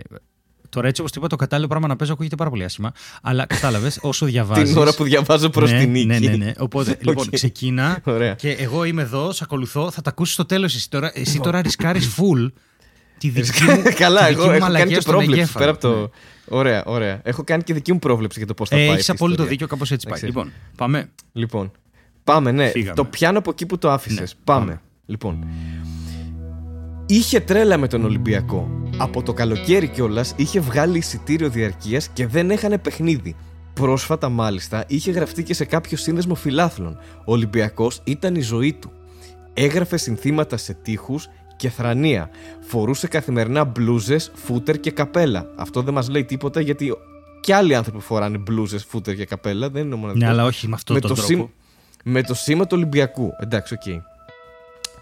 τώρα έτσι όπως το είπα, το κατάλληλο πράγμα να παίζω ακούγεται πάρα πολύ άσχημα. Αλλά κατάλαβες, όσο διαβάζει. (laughs) Την ώρα που διαβάζω προς ναι, την νίκη. Ναι, ναι, ναι. Οπότε, (laughs) λοιπόν, Οκ. ξεκίνα Ωραία. και εγώ είμαι εδώ, σε ακολουθώ, θα τα ακούσεις στο τέλος. Εσύ τώρα, εσύ τώρα ρισκάρεις full τη (laughs) δική μου. Καλά, τη δική εγώ μου έχω κάνει μαλακία και στον πρόβλεψη εγκέφαλο. πέρα από Ναι. το. Ωραία, ωραία. Έχω κάνει και δική μου πρόβλεψη για το πώς θα πάει. Ε, αυτή Έχει η απόλυτο ιστορία. δίκιο, κάπως έτσι πάει. Εντάξει. Λοιπόν, πάμε. Λοιπόν. Πάμε, ναι. Φύγαμε. Το πιάνω από εκεί που το άφησες. Ναι, πάμε. πάμε. Λοιπόν. Είχε τρέλα με τον Ολυμπιακό. Από το καλοκαίρι κιόλας είχε βγάλει εισιτήριο διαρκείας και δεν έχανε παιχνίδι. Πρόσφατα, μάλιστα, είχε γραφτεί και σε κάποιο σύνδεσμο φιλάθλων. Ο Ολυμπιακός ήταν η ζωή του. Έγραφε συνθήματα σε τείχους και θρανία. Φορούσε καθημερινά μπλούζες, φούτερ και καπέλα. Αυτό δεν μας λέει τίποτα γιατί και άλλοι άνθρωποι φοράνε μπλούζες, φούτερ και καπέλα. Δεν είναι ο μοναδικός Ναι, αλλά όχι με αυτόν με τον το, τρόπο. σήμα, με το σήμα του Ολυμπιακού. Εντάξει, οκ.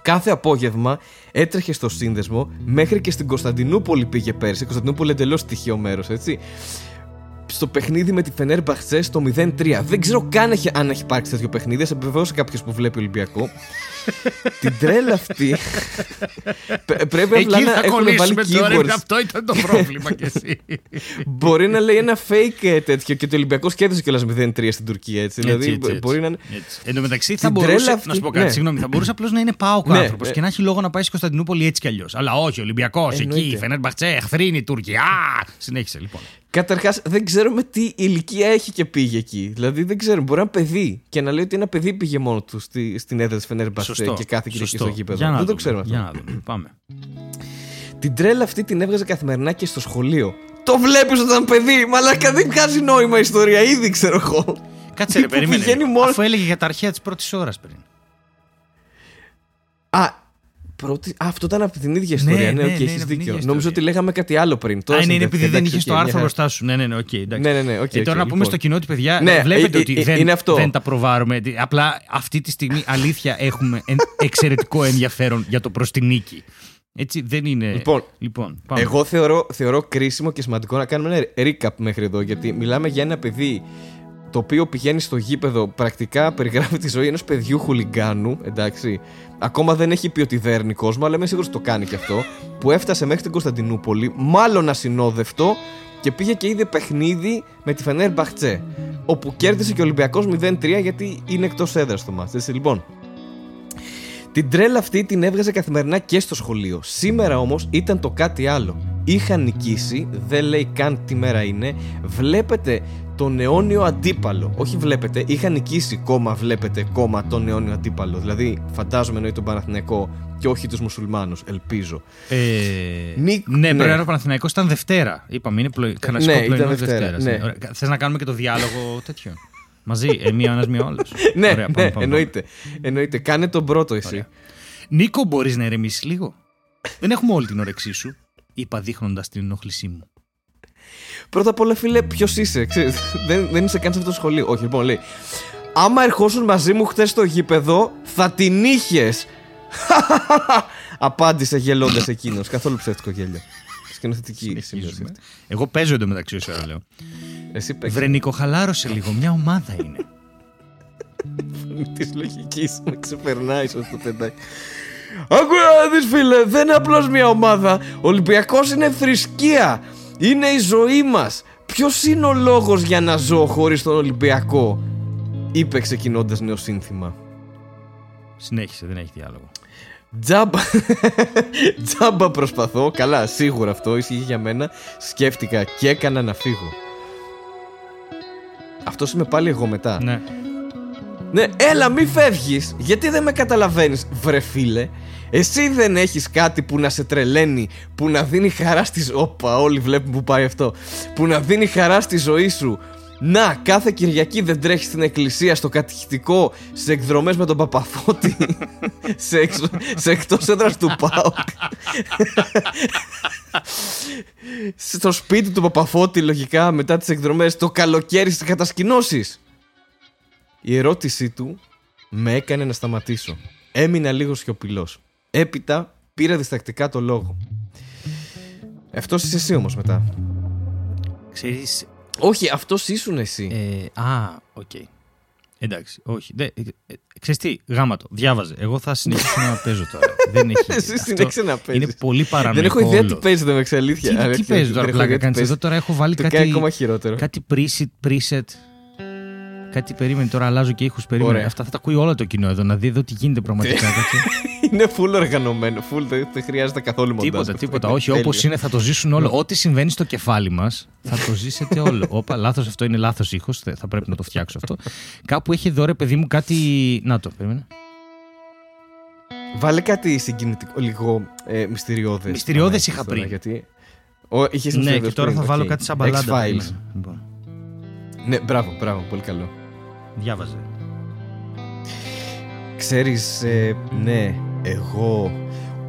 Κάθε απόγευμα έτρεχε στο σύνδεσμο μέχρι και στην Κωνσταντινούπολη πήγε πέρσι. Η Κωνσταντινούπολη εντελώς τυχαίο μέρος, έτσι. Στο παιχνίδι με τη Φενέρμπαχτσε στο 0-3. Δεν ξέρω καν έχει- αν έχει υπάρξει τέτοιο παιχνίδι. Ας επιβεβαιώσει κάποιος που βλέπει Ολυμπιακό. (laughs) Την τρέλα αυτή. Πε- πρέπει απλά Εκεί να θα έχουν βάλει κολλήσουμε τώρα, keywords. αυτό ήταν το πρόβλημα κι εσύ. (laughs) Μπορεί να λέει ένα fake ε, τέτοιο και το Ολυμπιακός κέρδισε κιόλας 0-3 στην Τουρκία. Έτσι. δηλαδή Έτσι, έτσι, έτσι. μπορεί να είναι. Έτσι. Εν τω μεταξύ θα Την μπορούσε. τρέλα αυτή- να σου πω κάτι, ναι. συγγνώμη. Θα μπορούσε (laughs) απλώς να είναι πάω ο Ναι, άνθρωπος ε. και να έχει λόγο να πάει στην Κωνσταντινούπολη έτσι κι αλλιώς. Αλλά όχι, Ολυμπιακός, εκεί, Εννοείται. Φενέρ Μπαχτσέ, εχθρίνη Τουρκία. Α, Συνέχισε λοιπόν. Καταρχάς, δεν ξέρουμε τι ηλικία έχει και πήγε εκεί. Δηλαδή, δεν ξέρουμε. Μπορεί να είναι παιδί και να λέει ότι ένα παιδί πήγε μόνο του στη, στην έδρα της Φενέρ Μπαχτσέ Σωστό. και κάθε Κυριακή Σωστό. στο γήπεδο. Για να Δεν το δούμε, ξέρουμε αυτό. Για να δούμε. Πάμε. Την τρέλα αυτή την έβγαζε καθημερινά και στο σχολείο. Το βλέπεις όταν παιδί! Μαλάκα δεν βγάζει νόημα η ιστορία, ήδη ξέρω εγώ. Κάτσε ρε, Που περίμενε. πηγαίνει λίγο. μόνο- Αφού έλεγε για τα αρχαία της πρώτης ώρας πριν. Α, πρώτη... Α, αυτό ήταν από την ίδια ιστορία. Ναι, Ναι, ναι, οκ, ναι, έχεις είναι από την δίκιο. ίδια Νόμιζα ιστορία. ότι λέγαμε κάτι άλλο πριν. Τώρα Α, ναι, είναι συνδέθηκε. επειδή δεν Εντάξει, είχε οκ, το μια άρθρο χαρά. μπροστά σου. Ναι, ναι, ναι, οκ, εντάξει. Ναι, ναι, ναι, οκ, Ε, οκ, τώρα να πούμε λοιπόν. στο κοινό ότι παιδιά, Ναι, βλέπετε ε, ότι ε, δεν, είναι αυτό. δεν τα προβάρουμε. Απλά αυτή τη στιγμή (laughs) αλήθεια έχουμε εν- εξαιρετικό ενδιαφέρον για το προς τη νίκη. Έτσι δεν είναι. Λοιπόν, λοιπόν πάμε. Εγώ θεωρώ, θεωρώ κρίσιμο και σημαντικό να κάνουμε ένα recap μέχρι εδώ. Γιατί μιλάμε για ένα παιδί το οποίο πηγαίνει στο γήπεδο, πρακτικά περιγράφει τη ζωή ενός παιδιού χουλιγκάνου. Εντάξει. Ακόμα δεν έχει πει ότι δέρνει κόσμο, αλλά είμαι σίγουρος ότι το κάνει και αυτό. Που έφτασε μέχρι την Κωνσταντινούπολη, μάλλον ασυνόδευτο, και πήγε και είδε παιχνίδι με τη Φενέρ Μπαχτσέ. Όπου κέρδισε και ο Ολυμπιακός 0-3 γιατί είναι εκτός έδρας το μάτς. Έτσι, λοιπόν. Την τρέλα αυτή την έβγαζε καθημερινά και στο σχολείο. Σήμερα όμως ήταν το κάτι άλλο. Είχαν νικήσει, δεν λέει καν τι μέρα είναι. Βλέπετε τον αιώνιο αντίπαλο. Όχι βλέπετε, είχαν νικήσει κόμμα βλέπετε κόμμα τον αιώνιο αντίπαλο. Δηλαδή φαντάζομαι εννοεί τον Παναθηναϊκό και όχι τους μουσουλμάνους, ελπίζω. Ε, Νίκ- ναι, ναι. πρέπει να ο Παναθηναϊκός ήταν Δευτέρα. Είπαμε, είναι πλοη... κανονικό Ναι, ήταν πλοϊμό Δευτέρα, Δευτέρας. ναι. Θες να κάνουμε και το διάλογο (laughs) τέτοιο; Μαζί, ε, μία ένας, μία όλο. (laughs) ναι, ναι, εννοείται. εννοείται. Κάνε τον πρώτο εσύ. Ωραία. Νίκο, μπορείς να ηρεμήσει λίγο; Δεν έχουμε όλη την όρεξή σου. Είπα δείχνοντας την ενόχλησή μου. Πρώτα απ' όλα, φίλε, ποιος είσαι. Ξέρεις, δεν, δεν είσαι καν σε αυτό το σχολείο. Όχι, λοιπόν, λέει. Άμα ερχόσουν μαζί μου χθες στο γήπεδο, θα την είχε. (laughs) Απάντησε γελώντας εκείνος. Καθόλου ψεύτικο γέλιο. Σκηνοθετική σημείωση Συνεχίζουμε. αυτή. Εγώ παίζω εντωμεταξύ όσο ώρα λέω. Εσύ παίξε Βρε Νίκο, χαλάρωσε λίγο. Μια ομάδα είναι. (laughs) της λογικής με ξεπερνάει ω το πεντάκι. Άκουρα να δεις φίλε, δεν είναι απλώς μια ομάδα. Ο Ολυμπιακός είναι θρησκεία. Είναι η ζωή μας. Ποιος είναι ο λόγος για να ζω χωρίς τον Ολυμπιακό; είπε ξεκινώντας νέο σύνθημα. Συνέχισε, δεν έχει διάλογο. Τζάμπα. (laughs) Τζάμπα προσπαθώ. Καλά, σίγουρα αυτό ισχύει για μένα. Σκέφτηκα και έκανα να φύγω. Αυτός είμαι πάλι εγώ μετά. Ναι. Ναι, έλα, μη φεύγεις. Γιατί δεν με καταλαβαίνεις, βρε φίλε; Εσύ δεν έχεις κάτι που να σε τρελαίνει, που να δίνει χαρά στη ζωή. Όπα, όλοι βλέπουν που πάει αυτό. Που να δίνει χαρά στη ζωή σου. Να, κάθε Κυριακή δεν τρέχεις στην εκκλησία, στο κατηχητικό, σε εκδρομές με τον Παπαφώτη, (laughs) σε, εξ, σε εκτός έδρας του ΠΑΟΚ. στο σπίτι του Παπαφώτη, λογικά, μετά τις εκδρομές, το καλοκαίρι στις κατασκηνώσεις. Η ερώτησή του με έκανε να σταματήσω. Έμεινα λίγο σιωπηλός. Έπειτα πήρα διστακτικά το λόγο. Αυτός είσαι εσύ όμως μετά. Ξέρεις... Όχι, αυτός ήσουν εσύ. Ε, α, οκ. Εντάξει, όχι. Δε, ε, ε, ξέρεις τι, γάμα το, διάβαζε. Εγώ θα συνεχίσω να παίζω τώρα. (laughs) δεν έχει, Εσύ αυτό συνέχισε να παίζεις. Είναι πολύ παρανοϊκό Δεν έχω ιδέα όλο. τι παίζετε με εξαλήθεια. Τι, τι παίζεις τώρα, πλάκα κάνεις. Εδώ τώρα έχω βάλει Το κάνει κάτι, ακόμα χειρότερο. κάτι preset, preset. Κάτι περίμενε τώρα, αλλάζω και ήχους περίμενε. Ωραία. Αυτά θα τα ακούει όλο το κοινό εδώ, να δει εδώ τι γίνεται πραγματικά. κάτσε. (laughs) Είναι full οργανωμένο. Full δεν, δεν χρειάζεται καθόλου μοντάζ. τίποτα, αυτό. τίποτα. Είναι Όχι, τέλειο. όπως είναι θα το ζήσουν όλο. Ό,τι συμβαίνει στο κεφάλι μας θα το ζήσετε όλο. (laughs) Όπα, λάθος αυτό είναι λάθος ήχος. Θα πρέπει να το φτιάξω αυτό. Κάπου έχει εδώ ρε παιδί μου κάτι. Να το, περίμενε. Βάλε κάτι συγκινητικό, λίγο ε, μυστηριώδες. Μυστηριώδες να είχα έχεις πριν. τώρα, Γιατί... Ο, είχες Ναι, μυστηριώδες και τώρα πριν, θα βάλω οκ. κάτι σαν μπαλάντα. X-Files. περίμενε. Λοιπόν, Ναι, μπράβο, μπράβο, πολύ καλό. Διάβαζε. Ξέρεις, ε, ναι, εγώ...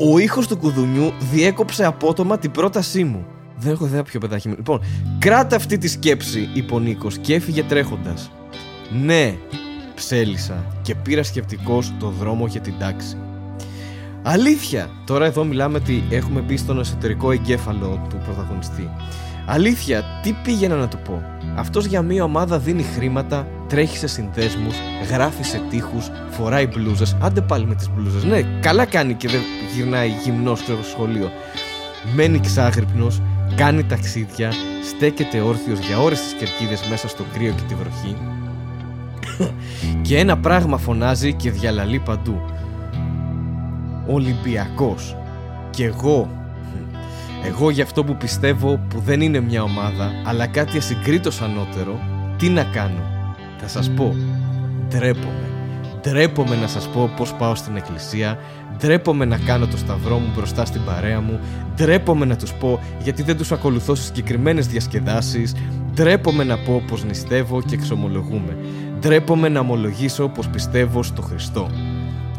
Ο ήχος του κουδουνιού διέκοψε απότομα την πρότασή μου. Δεν έχω ιδέα ποιο παιδάκι μου. Λοιπόν, κράτα αυτή τη σκέψη, είπε ο Νίκος και έφυγε τρέχοντας. Ναι, ψέλισα και πήρα σκεπτικός το δρόμο για την τάξη. Αλήθεια! Τώρα εδώ μιλάμε ότι έχουμε μπει στον εσωτερικό εγκέφαλο του πρωταγωνιστή. Αλήθεια, τι πήγαινα να του πω; Αυτός για μια ομάδα δίνει χρήματα, τρέχει σε συνδέσμους, γράφει σε τείχους, φοράει μπλούζες. Άντε πάλι με τις μπλούζες. Ναι, καλά κάνει και δεν γυρνάει γυμνός στο σχολείο. Μένει ξάγρυπνος, κάνει ταξίδια, στέκεται όρθιος για ώρες στις κερκίδες μέσα στο κρύο και τη βροχή. και ένα πράγμα φωνάζει και διαλαλεί παντού. Ολυμπιακός. Και εγώ. Εγώ για αυτό που πιστεύω που δεν είναι μια ομάδα, αλλά κάτι ασυγκρίτως ανώτερο, τι να κάνω. Θα σας πω. Ντρέπομαι. Ντρέπομαι να σας πω πώς πάω στην εκκλησία. Ντρέπομαι να κάνω το σταυρό μου μπροστά στην παρέα μου. Ντρέπομαι να τους πω γιατί δεν τους ακολουθώ σε συγκεκριμένες διασκεδάσεις. Ντρέπομαι να πω πως νηστεύω και εξομολογούμε. Ντρέπομαι να ομολογήσω πως πιστεύω στο Χριστό.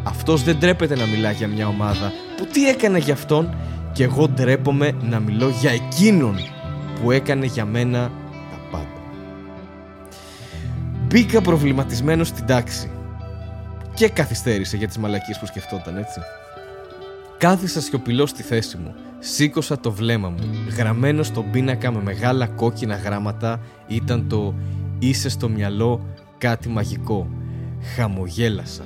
Αυτός δεν ντρέπεται να μιλά για μια ομάδα που τι έκανε για αυτόν; Και εγώ ντρέπομαι να μιλώ για εκείνον που έκανε για μένα τα πάντα. Μπήκα προβληματισμένος στην τάξη και καθυστέρησε για τις μαλακίες που σκεφτόταν έτσι. Κάθισα σιωπηλό στη θέση μου. Σήκωσα το βλέμμα μου. Γραμμένο στον πίνακα με μεγάλα κόκκινα γράμματα ήταν το «Είσαι στο μυαλό κάτι μαγικό». Χαμογέλασα.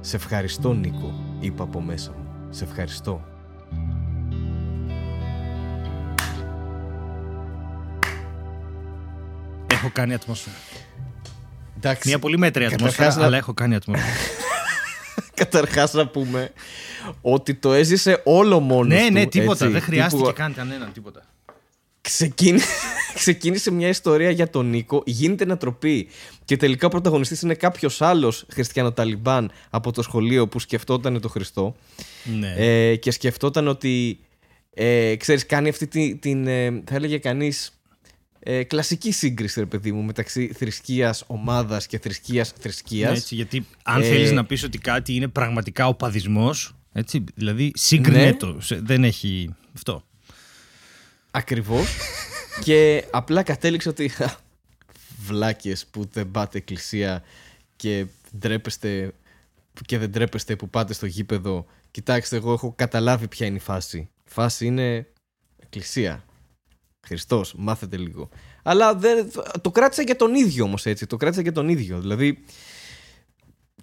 «Σε ευχαριστώ Νίκο», είπα από μέσα μου. «Σε ευχαριστώ». Έχω κάνει ατμόσφαιρα. Εντάξει, Μια πολύ μέτρια Καταρχάς ατμόσφαιρα, να- αλλά έχω κάνει ατμόσφαιρα. (laughs) καταρχάς να πούμε ότι το έζησε όλο μόνος ναι, του. ναι, τίποτα. έτσι. Δεν χρειάστηκε Τύπου, καν κανέναν τίποτα. ξεκίνη- (laughs) ξεκίνησε μια ιστορία για τον Νίκο, γίνεται να τροπή και τελικά ο πρωταγωνιστής είναι κάποιος άλλος χριστιανοταλιμπάν από το σχολείο που σκεφτόταν το Χριστό Ναι. ε, και σκεφτόταν ότι ε, ξέρεις κάνει αυτή την, την ε, θα έλεγε κανείς ε, κλασική σύγκριση ρε παιδί μου μεταξύ θρησκείας ομάδας και θρησκείας θρησκείας Ναι, έτσι, γιατί αν Ε, θέλεις να πεις ότι κάτι είναι πραγματικά ο παδισμός, έτσι, δηλαδή σύγκρινε Ναι. το. Σε- Δεν έχει αυτό. Ακριβώς. (laughs) και απλά κατέληξε ότι «Χα, βλάκες που δεν πάτε εκκλησία και ντρέπεστε και δεν ντρέπεστε που πάτε στο γήπεδο. Κοιτάξτε, εγώ έχω καταλάβει ποια είναι η φάση. Η φάση είναι εκκλησία. Χριστός, μάθετε λίγο. Αλλά δεν, το κράτησα για τον ίδιο όμως έτσι. Το κράτησα για τον ίδιο. Δηλαδή.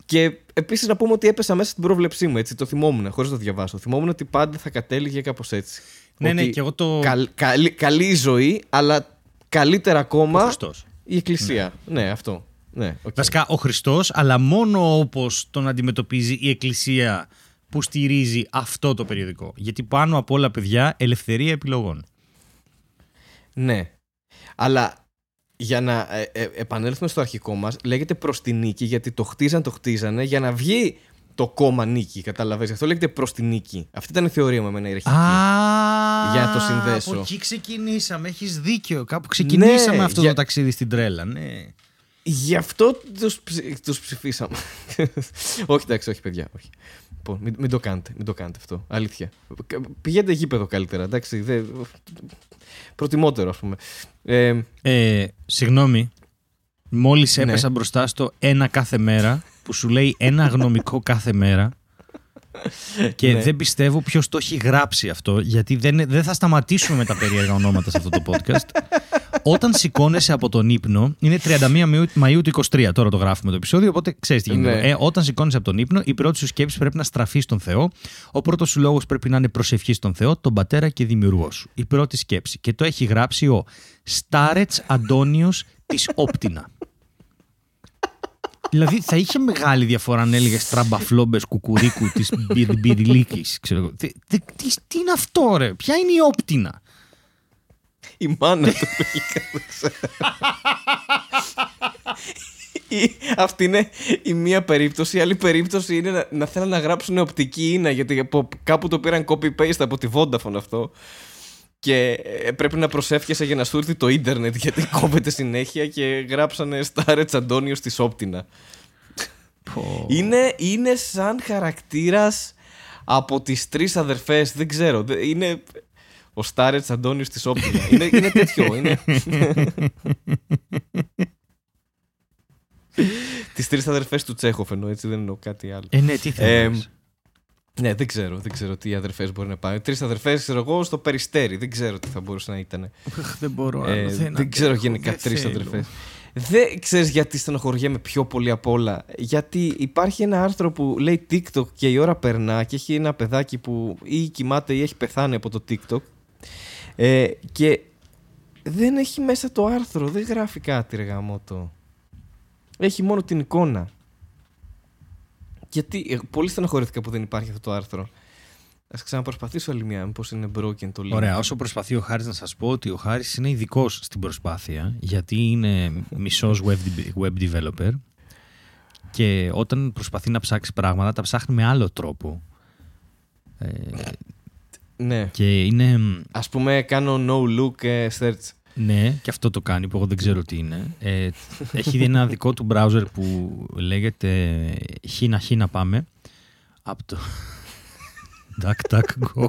Και επίσης να πούμε ότι έπεσα μέσα στην πρόβλεψή μου. Έτσι, το θυμόμουν, χωρίς να το διαβάσω. Θυμόμουν ότι πάντα θα κατέληγε κάπως έτσι. Ναι, ναι, Ότι και εγώ το. καλ- καλή, καλή η ζωή, αλλά καλύτερα Ο ακόμα Χριστός. η εκκλησία. Ναι, αυτό. Ναι, οκ. Βασικά ο Χριστός, αλλά μόνο όπως τον αντιμετωπίζει η Εκκλησία που στηρίζει αυτό το περιοδικό. Γιατί πάνω απ' όλα, παιδιά, ελευθερία επιλογών. Ναι. Αλλά για να ε, ε, επανέλθουμε στο αρχικό μας, λέγεται προς τη νίκη γιατί το χτίζαν, το χτίζανε για να βγει το κόμμα νίκη. Καταλαβαίνετε. Αυτό λέγεται προς τη νίκη. Αυτή ήταν η θεωρία μου εμένα η αρχική. Για να το συνδέσω. Από εκεί ξεκινήσαμε. Έχεις δίκιο. Κάπου ξεκινήσαμε Ναι, αυτό για- το ταξίδι στην τρέλα. Ναι. Γι' αυτό τους, ψη- τους ψηφίσαμε. (laughs) όχι, εντάξει, όχι, παιδιά. Όχι. Λοιπόν, μην, μην το κάνετε, μην το κάνετε αυτό. Αλήθεια. Κα- Πηγαίνετε γήπεδο καλύτερα, εντάξει. Δε, προτιμότερο, ας πούμε. Ε, Ε, συγγνώμη. Μόλις Ναι. έπεσα μπροστά στο ένα κάθε μέρα που σου λέει ένα γνωμικό κάθε μέρα. Και Ναι. δεν πιστεύω ποιος το έχει γράψει αυτό, γιατί δεν, δεν θα σταματήσουμε με τα περίεργα ονόματα σε αυτό το podcast. Όταν σηκώνεσαι από τον ύπνο, είναι 31 Μαΐου- Μαΐου του 23, τώρα το γράφουμε το επεισόδιο, οπότε ξέρεις τι γίνεται. Ναι. Ε, όταν σηκώνεσαι από τον ύπνο, η πρώτη σου σκέψη πρέπει να στραφεί στον Θεό. Ο πρώτος σου λόγος πρέπει να είναι προσευχής στον Θεό, τον πατέρα και δημιουργό σου. Η πρώτη σκέψη. Και το έχει γράψει ο Στάρετς Αντώνιος της Όπτινα. Δηλαδή θα είχε μεγάλη διαφορά αν έλεγε τραμπαφλόμπε κουκουρίκου της Μπυριλίκη. Τι, τι, τι, τι είναι αυτό, ρε, ποια είναι η όπτινα; Η μάνα του λογικά δεν ξέρω. Ή- Αυτή είναι η μία περίπτωση. Η άλλη περίπτωση είναι να, να θέλουν να γράψουν οπτική ίνα γιατί από, κάπου το πήραν copy-paste από τη Vodafone αυτό. Και ε, πρέπει να προσεύχεσαι για να σου έρθει το ίντερνετ γιατί (laughs) κόβεται συνέχεια και γράψανε Στάρετς Αντώνιος της Όπτινα. Είναι, είναι σαν χαρακτήρας από τις τρεις αδερφές, δεν ξέρω. δε- Είναι ο Στάρετς Αντώνιος της Όπτινα. είναι, είναι τέτοιο. Είναι... τις τρεις αδερφές του Τσέχοφ εννοώ, έτσι δεν εννοώ κάτι άλλο. Ε, ναι, τι Ε, θέλεις. Ναι, δεν ξέρω, δεν ξέρω τι αδερφές μπορεί να πάει. Τρεις αδερφές, ξέρω εγώ, στο Περιστέρι. Δεν ξέρω τι θα μπορούσε να ήταν. Αχ, δεν μπορώ. Ε, δεν ξέρω γενικά τρεις αδερφές. Δεν ξέρεις γιατί στενοχωριέμαι πιο πολύ απ' όλα. Γιατί υπάρχει ένα άρθρο που λέει TikTok και η ώρα περνά και έχει ένα παιδάκι που ή κοιμάται ή έχει πεθάνει από το TikTok. Ε, και δεν έχει μέσα το άρθρο, δεν γράφει κάτι ρε γαμότο. Έχει μόνο την εικόνα. Γιατί ε, πολύ στενοχωρήθηκα που δεν υπάρχει αυτό το άρθρο. Ας ξαναπροσπαθήσω άλλη μια, μήπως είναι broken το link. Ωραία, όσο προσπαθεί ο Χάρης να σας πω ότι ο Χάρης είναι ειδικός στην προσπάθεια γιατί είναι μισός web, web developer και όταν προσπαθεί να ψάξει πράγματα τα ψάχνει με άλλο τρόπο ε, Ναι. και είναι Ας πούμε κάνω no look ε, search. ναι και αυτό το κάνει που εγώ δεν ξέρω τι είναι ε, έχει ένα δικό του browser που λέγεται χίνα χίνα πάμε από το DuckDuckGo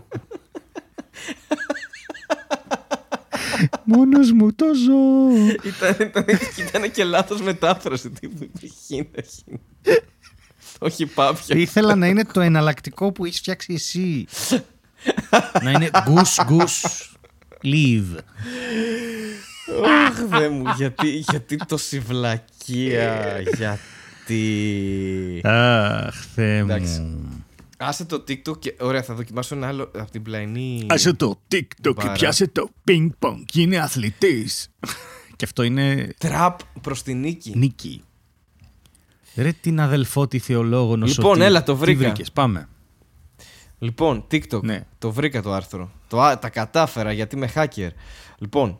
Μόνος μου το ζω. ήταν, ήταν, ήταν και λάθος μετάφραση. τύπου χίνα, χίνα. Όχι πάπια. Ήθελα να είναι το εναλλακτικό που έχεις φτιάξει εσύ. Να είναι goose goose leave. Αχ, δε μου, γιατί, γιατί τόση βλακεία, γιατί... Αχ, Θεέ Εντάξει. μου. Άσε το TikTok και... Ωραία, θα δοκιμάσω ένα άλλο από την πλαϊνή... Άσε το TikTok Μπάρα. και πιάσε το ping pong και είναι αθλητής. και αυτό είναι Τραπ προς την νίκη. νίκη. Ρε την αδελφό τη θεολόγο Λοιπόν, έλα, το βρήκα. Τι βρήκες, πάμε. Λοιπόν, TikTok. Ναι. Το βρήκα το άρθρο. Το, α- τα κατάφερα γιατί είμαι hacker. Λοιπόν.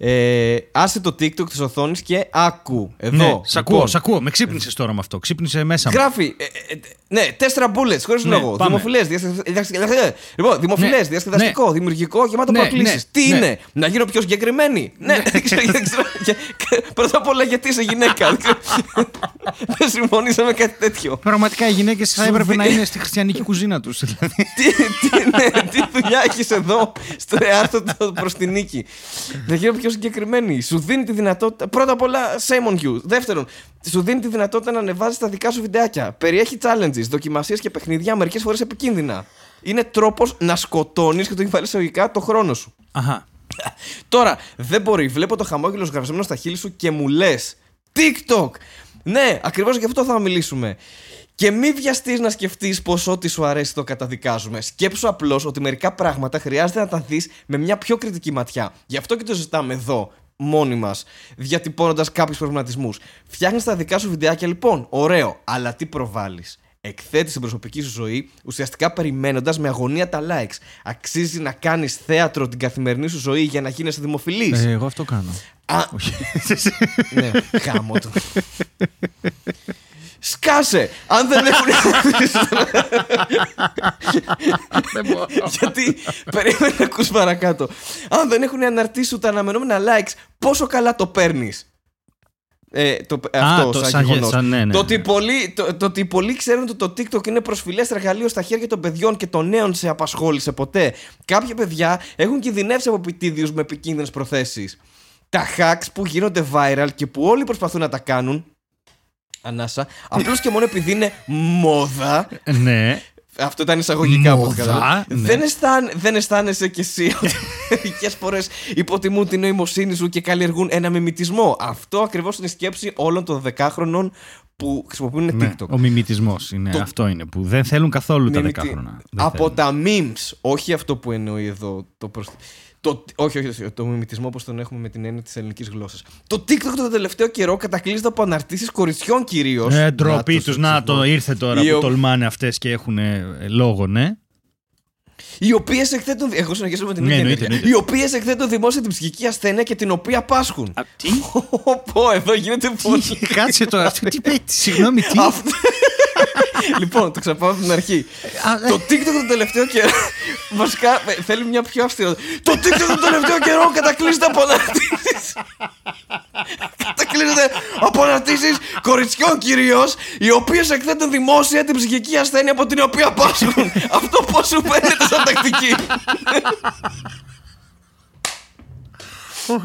Ε, άσε το TikTok της οθόνης και άκου. Εδώ. ναι, σ' ακούω, Λοιπόν, σ' ακούω. Με ξύπνησες τώρα με αυτό. Ξύπνησε μέσα μου. Γράφει. ε, ε, ε, ναι, τέσσερα bullets χωρίς Ναι, λόγο. πάμε. Δημοφιλές, διασκεδαστικό. Λοιπόν, δημοφιλές, Ναι, διασκεδαστικό, δημιουργικό, γεμάτο Ναι, προκλήσεις. ναι, Τι ναι. είναι, να γίνω πιο συγκεκριμένη; Ναι, δεν ξέρω. δεν ξέρω. Και- και- Πρώτα απ' όλα, γιατί είσαι γυναίκα; (laughs) Δεν ξέρω. Δεν συμφωνήσα με κάτι τέτοιο. Πραγματικά οι γυναίκες θα Σου έπρεπε δι- να είναι στη χριστιανική κουζίνα τους. τι, τι, ναι, τι δουλειά έχεις εδώ στο άρθρο προς την νίκη. Να γίνω πιο συγκεκριμένη. Σου δίνει τη δυνατότητα. Πρώτα απ' όλα, shame on you. Δεύτερον, σου δίνει τη δυνατότητα να ανεβάζεις τα δικά σου βιντεάκια. Περιέχει challenges, δοκιμασίες και παιχνιδιά μερικές φορές επικίνδυνα. Είναι τρόπος να σκοτώνεις και το έχεις βάλει εισαγωγικά το χρόνο σου. Αχα. Τώρα, δεν μπορεί. Βλέπω το χαμόγελο γραψμένο στα χείλη σου και μου λες TikTok! Ναι, ακριβώς γι' αυτό θα μιλήσουμε. Και μη βιαστείς να σκεφτείς πως ό,τι σου αρέσει το καταδικάζουμε. Σκέψου απλώς ότι μερικά πράγματα χρειάζεται να τα δεις με μια πιο κριτική ματιά. Γι' αυτό και το ζητάμε εδώ. μόνοι μας, διατυπώνοντας κάποιους προβληματισμούς. Φτιάχνεις τα δικά σου βιντεάκια λοιπόν. Ωραίο. Αλλά τι προβάλλεις; Εκθέτεις την προσωπική σου ζωή, ουσιαστικά περιμένοντας με αγωνία τα likes. Αξίζει να κάνεις θέατρο την καθημερινή σου ζωή για να γίνεσαι δημοφιλής. Ε, εγώ αυτό κάνω. Α, (laughs) ναι, χάμω το. (laughs) Σκάσε! Αν δεν έχουν. Γιατί. Περίμενε να ακούς παρακάτω. Αν δεν έχουν αναρτήσει σου τα αναμενόμενα likes, πόσο καλά το παίρνεις; Ε, το, αυτό το σαν σαν- γεγονός. σαν- ναι, ναι, το, ναι. ότι πολλοί, το, το ότι πολλοί ξέρουν ότι το TikTok είναι προσφυλές εργαλείο στα χέρια των παιδιών και των νέων σε απασχόλησε ποτέ. Κάποια παιδιά έχουν κινδυνεύσει από επιτίδιους με επικίνδυνες προθέσεις. Τα hacks που γίνονται viral και που όλοι προσπαθούν να τα κάνουν. Ανάσα. Απλώς και μόνο επειδή είναι μόδα. ναι. Αυτό ήταν εισαγωγικά από ό,τι Μόδα, κατάλαβα. ναι. Δεν, αισθάν, δεν αισθάνεσαι κι εσύ ότι (laughs) μερικές φορές υποτιμούν την νοημοσύνη σου και καλλιεργούν ένα μιμητισμό. Αυτό ακριβώς είναι η σκέψη όλων των δεκάχρονων που χρησιμοποιούν ναι. TikTok. Ο μιμητισμός είναι. Το- Αυτό είναι που δεν θέλουν καθόλου τα Μιμητι- δεκάχρονα. Δεν Από θέλουν. τα memes, όχι αυτό που εννοεί εδώ το προσ... Το, όχι, όχι, όχι, το μιμητισμό όπως τον έχουμε με την έννοια της ελληνικής γλώσσας. Το TikTok το τελευταίο καιρό κατακλείζεται από αναρτήσεις κοριτσιών κυρίως. Ε, ντροπή Να, το τους. Να το σεξισμό. ήρθε τώρα Οι που ο- τολμάνε αυτές και έχουν ε, λόγο, ναι. Οι οποίες εκθέτουν. Εγώ συνεχίζω με την Ναι, ίδια εννοείται, ενέργεια. εννοείται. Οι οποίες εκθέτουν δημόσια την ψυχική ασθένεια και την οποία πάσχουν. Α, τι; Πω, εδώ γίνεται πολύ. Τι, Κάτσε τώρα. Αυτό τι πέτει. Συγγνώμη, τι; Αυτό- λοιπόν, το ξαναπάω από την αρχή. Α, ε. το TikTok το τελευταίο καιρό. Βασικά ε, θέλει μια πιο αυστηρότητα. Το TikTok το τελευταίο καιρό κατακλείζεται από αναρτήσεις. κατακλείζεται από αναρτήσεις κοριτσιών κυρίως, οι οποίες εκθέτουν δημόσια την ψυχική ασθένεια από την οποία πάσχουν. Αυτό πώς σου φαίνεται σαν τακτική;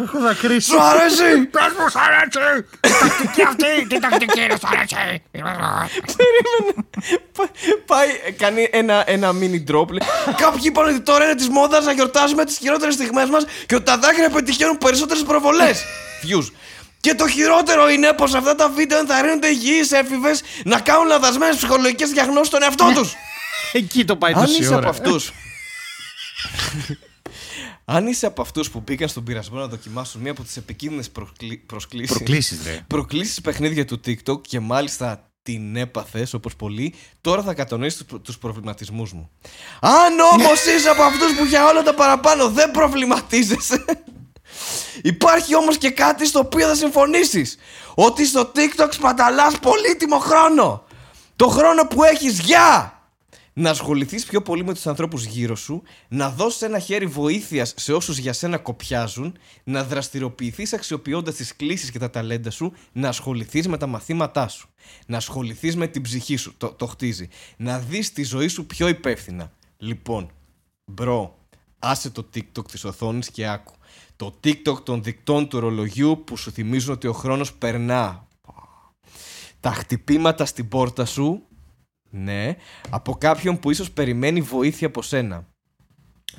Έχω δακρύσει. Σου αρέσει! Πες μου σ' αρέσει! Η τακτική αυτή, τι τακτική είναι σ' αρέσει! Πα- Πάει, ε, κάνει ένα, ένα mini drop. λέει, Κάποιοι είπαν ότι τώρα είναι της μόδας να γιορτάζουμε τις χειρότερες στιγμές μας και ότι τα δάκρυα πετυχαίνουν περισσότερες προβολές. Views. Και το χειρότερο είναι πως αυτά τα βίντεο ενθαρρύνονται υγιεί έφηβες να κάνουν λαδασμένες ψυχολογικές διαγνώσεις στον εαυτό τους. Εκεί το πάει Αν τόση είσαι από ώρα. αυτούς. Αν είσαι από αυτούς που μπήκαν στον πειρασμό να δοκιμάσουν μία από τις επικίνδυνες προσκλήσει. Προκλήσεις, ρε. προκλήσεις παιχνίδια του TikTok και μάλιστα την έπαθες όπως πολλοί, τώρα θα κατανοήσεις τους, τους προβληματισμούς μου. Αν όμως είσαι από αυτούς που για όλα τα παραπάνω δεν προβληματίζεσαι, υπάρχει όμως και κάτι στο οποίο θα συμφωνήσεις. Ότι στο TikTok σπαταλάς πολύτιμο χρόνο. Το χρόνο που έχεις για να ασχοληθείς πιο πολύ με τους ανθρώπους γύρω σου, να δώσεις ένα χέρι βοήθειας σε όσους για σένα κοπιάζουν, να δραστηριοποιηθείς αξιοποιώντας τις κλήσεις και τα ταλέντα σου, να ασχοληθείς με τα μαθήματά σου, να ασχοληθείς με την ψυχή σου, το, το χτίζει, να δεις τη ζωή σου πιο υπεύθυνα. Λοιπόν, μπρο, άσε το TikTok της οθόνης και άκου. Το TikTok των δεικτών του ρολογιού που σου θυμίζουν ότι ο χρόνος περνά. Τα χτυπήματα στην πόρτα σου ναι, από κάποιον που ίσως περιμένει βοήθεια από σένα.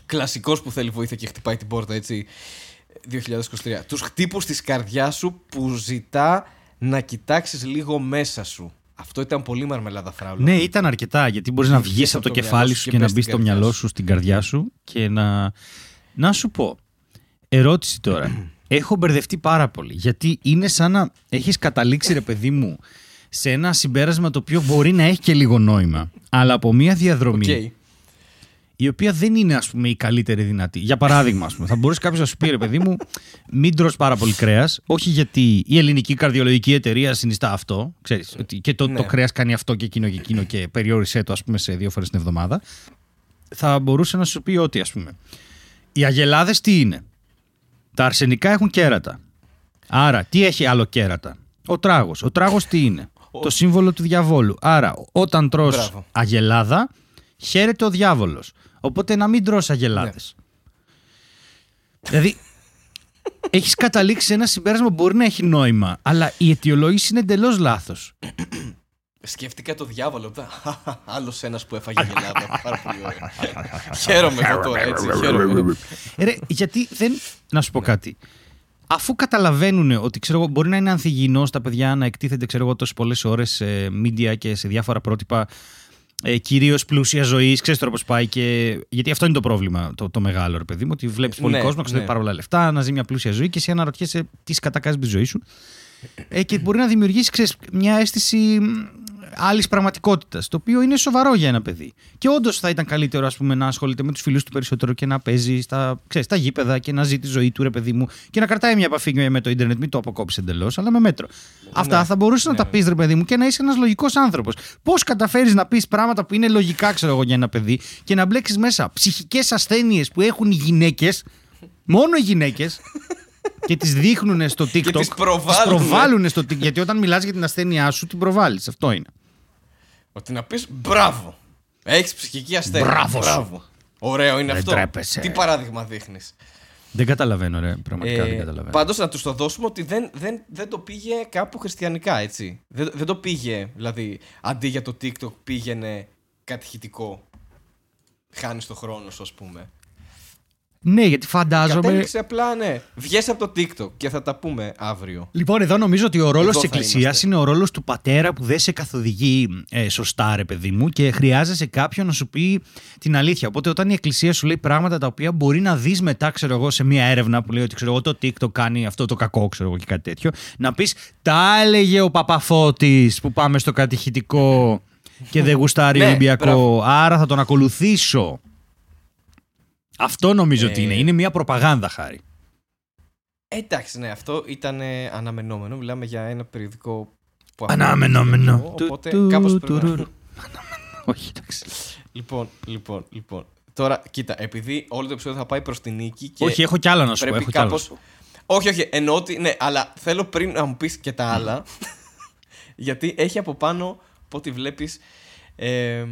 Κλασικός που θέλει βοήθεια και χτυπάει την πόρτα, έτσι, 2023. Τους χτύπους της καρδιάς σου που ζητά να κοιτάξεις λίγο μέσα σου. Αυτό ήταν πολύ μαρμελάδα φράουλα. Ναι, ήταν αρκετά γιατί μπορείς να βγεις βγεις από από το το κεφάλι μυαλό σου σου και και να μπες μπεις στην στο καρδιά μυαλό σου. σου, στην καρδιά σου και να. Να σου πω. Ερώτηση τώρα. (clears throat) Έχω μπερδευτεί πάρα πολύ. Γιατί είναι σαν να έχεις καταλήξει, ρε παιδί μου, σε ένα συμπέρασμα το οποίο μπορεί να έχει και λίγο νόημα. Αλλά από μια διαδρομή Οκ. η οποία δεν είναι ας πούμε η καλύτερη δυνατή. Για παράδειγμα, ας πούμε, θα μπορούσε κάποιος να σου πει ρε παιδί μου, μην τρως πάρα πολύ κρέας. Όχι γιατί η ελληνική καρδιολογική εταιρεία συνιστά αυτό. Ξέρεις, ότι και το, Ναι. το κρέας κάνει αυτό και εκείνο και εκείνο και περιόρισέ το, ας πούμε, σε δύο φορές την εβδομάδα. Θα μπορούσε να σου πει ότι, ας πούμε, οι αγελάδες τι είναι; Τα αρσενικά έχουν κέρατα. Άρα, τι έχει άλλο κέρατα; Ο τράγος. Ο τράγος τι είναι; Το σύμβολο του διαβόλου. Άρα, όταν τρως Μπράβο. αγελάδα, χαίρεται ο διάβολος. Οπότε να μην τρως αγελάδες. Δηλαδή, έχεις καταλήξει σε ένα συμπέρασμα που μπορεί να έχει νόημα, αλλά η αιτιολόγηση είναι εντελώς λάθος. Σκέφτηκα το διάβολο. (laughs) Άλλος ένας που έφαγε γελάδα. Πάρα πολύ ωραία. χαίρομαι εγώ τώρα, έτσι. Χαίρομαι. Ε, Ρε, γιατί δεν. Να σου πω κάτι. Αφού καταλαβαίνουν ότι ξέρω, εγώ, μπορεί να είναι ανθυγιεινός τα παιδιά να εκτίθενται ξέρω, εγώ, τόσες πολλές ώρες σε media και σε διάφορα πρότυπα ε, κυρίως πλούσια ζωής. Ξέρεις τώρα πώς πάει και. Γιατί αυτό είναι το πρόβλημα το, το μεγάλο, ρε παιδί μου. Ότι βλέπεις πολύ Ναι, κόσμο, ξοδεύει ναι. πάρα πολλά λεφτά, να ζει μια πλούσια ζωή και εσύ αναρωτιέσαι τι κατακάζει τη ζωή σου. Ε, και μπορεί να δημιουργήσεις ξέρεις, μια αίσθηση άλλης πραγματικότητας, το οποίο είναι σοβαρό για ένα παιδί. Και όντως θα ήταν καλύτερο ας πούμε, να ασχολείται με τους φίλους του περισσότερο και να παίζει στα, ξέρεις, στα γήπεδα και να ζει τη ζωή του, ρε παιδί μου, και να κρατάει μια επαφή με το Ιντερνετ. Μην το αποκόψεις εντελώς, αλλά με μέτρο. Αυτά θα μπορούσε να τα πεις, ρε παιδί μου, και να είσαι ένας λογικός άνθρωπος. Πώς καταφέρεις να πεις πράγματα που είναι λογικά, ξέρω εγώ, για ένα παιδί και να μπλέξεις μέσα ψυχικές ασθένειες που έχουν οι γυναίκες, μόνο οι γυναίκες, και τις δείχνουν στο TikTok. τις προβάλλουν. τις προβάλλουν στο TikTok. Γιατί όταν μιλάς για την ασθένειά σου, την προβάλλεις. Αυτό είναι. Ότι να πεις μπράβο. Έχεις ψυχική ασθένεια. Μπράβος σου. Ωραίο είναι Δεν αυτό. τρέπεσαι. Τι παράδειγμα δείχνεις. Δεν καταλαβαίνω, ρε. Πραγματικά Ε, δεν καταλαβαίνω. Πάντως να τους το δώσουμε ότι δεν, δεν, δεν το πήγε κάπου χριστιανικά, έτσι. Δεν, δεν το πήγε, δηλαδή, αντί για το TikTok πήγαινε κατηχητικό. Χάνεις το χρόνο σου, ας πούμε. Ναι, γιατί φαντάζομαι. Κατέληξε απλά, ναι. Βγες από το TikTok και θα τα πούμε αύριο. Λοιπόν, εδώ νομίζω ότι ο ρόλος Εδώ της θα Εκκλησίας είμαστε. είναι ο ρόλος του πατέρα που δεν σε καθοδηγεί ε, σωστά, ρε παιδί μου, και χρειάζεσαι κάποιον να σου πει την αλήθεια. Οπότε, όταν η Εκκλησία σου λέει πράγματα τα οποία μπορεί να δεις μετά, ξέρω εγώ, σε μία έρευνα που λέει ότι ξέρω εγώ, το TikTok κάνει αυτό το κακό, ξέρω εγώ και κάτι τέτοιο, να πεις Τα έλεγε ο Παπαφώτης που πάμε στο κατηχητικό και δεν γουστάρει Ναι, Ολυμπιακό. μπράβο. Άρα θα τον ακολουθήσω. Αυτό νομίζω Ε, ότι είναι. Είναι μια προπαγάνδα χάρη. Ε, εντάξει, ναι, αυτό ήταν ε, αναμενόμενο. Μιλάμε για ένα περιοδικό που Αναμενόμενο. αυτό, Οπότε Του, κάπως του, πρέπει να... τουρουρου. Όχι, εντάξει. Λοιπόν, λοιπόν, λοιπόν. Τώρα, κοίτα, επειδή όλο το επεισόδιο θα πάει προς την νίκη και Όχι, έχω κι άλλα να σου πω. πρέπει Έχω κι άλλα να κάπως... σου πω. Όχι, όχι, εννοώ ότι, ναι, αλλά θέλω πριν να μου πεις και τα άλλα, (laughs) γιατί έχει από πάνω, από ό,τι βλέπεις, ε,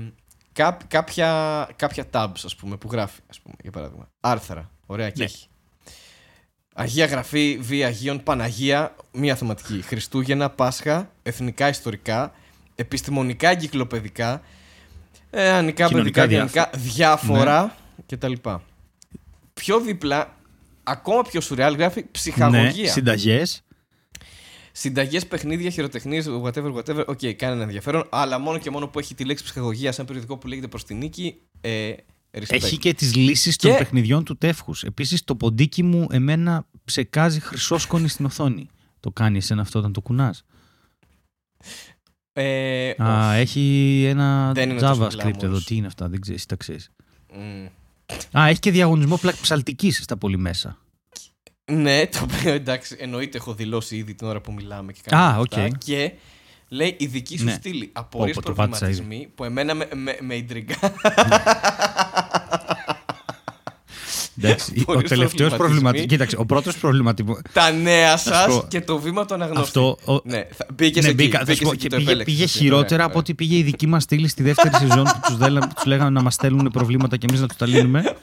κά- κάποια, κάποια tabs, ας πούμε, που γράφει, ας πούμε, για παράδειγμα. Άρθρα, ωραία και Ναι. έχει. Αγία Γραφή, Βία Αγίων, Παναγία, μία θεματική. Χριστούγεννα, Πάσχα, εθνικά ιστορικά, επιστημονικά εγκυκλοπαιδικά, ε, ανικά Κοινωνικά παιδικά, κοινωνικά, διάφορα κτλ. Πιο δίπλα, ακόμα πιο σουρεάλ, γράφει Ναι, ψυχαγωγία. Συνταγές. Συνταγές, παιχνίδια, χειροτεχνίες, whatever, whatever. Οκ, okay, κανένα ενδιαφέρον. Αλλά μόνο και μόνο που έχει τη λέξη ψυχαγωγία σε ένα περιοδικό που λέγεται προς τη νίκη. Ε, respect. Έχει και τις λύσεις των Και- παιχνιδιών του τεύχους. Επίσης, το ποντίκι μου εμένα ψεκάζει χρυσόσκονη στην οθόνη. Το κάνει εσένα αυτό όταν το κουνάς; Ε, Α, όχι. έχει ένα Δεν είναι τόσο JavaScript glamorous. εδώ. Τι είναι αυτά, δεν ξέρεις, τα ξέρεις. Μμ. Α, έχει και διαγωνισμό ψαλτικής στα πολύ μέσα. Ναι, το οποίο εντάξει, εννοείται έχω δηλώσει ήδη την ώρα που μιλάμε και κάνω Α, αυτά. οκ. Και λέει η δική σου Ναι. στήλη. Απορίες, Πω, πω, το πάτησα ήδη. προβληματισμοί που εμένα με, με, με ιντριγκά. Εντάξει, ο Πολλοί τελευταίος προβληματισμοί. προβληματισμό. Κοίταξε, ο πρώτος προβληματισμό. τα νέα σου σας πω. και το βήμα του αναγνώστη. Αυτό. ο- Ναι, θα, πήγες Ναι, εκεί, μπήκα, θα πήγες σου πω, εκεί, και το πήγε, επέλεξες πήγε εσύ. χειρότερα Ωραία, από ό,τι πήγε η δική μας στήλη στη δεύτερη (laughs) σεζόν που τους τους λέγανε να μας στέλνουν προβλήματα και εμείς να τους τα λύνουμε. (laughs)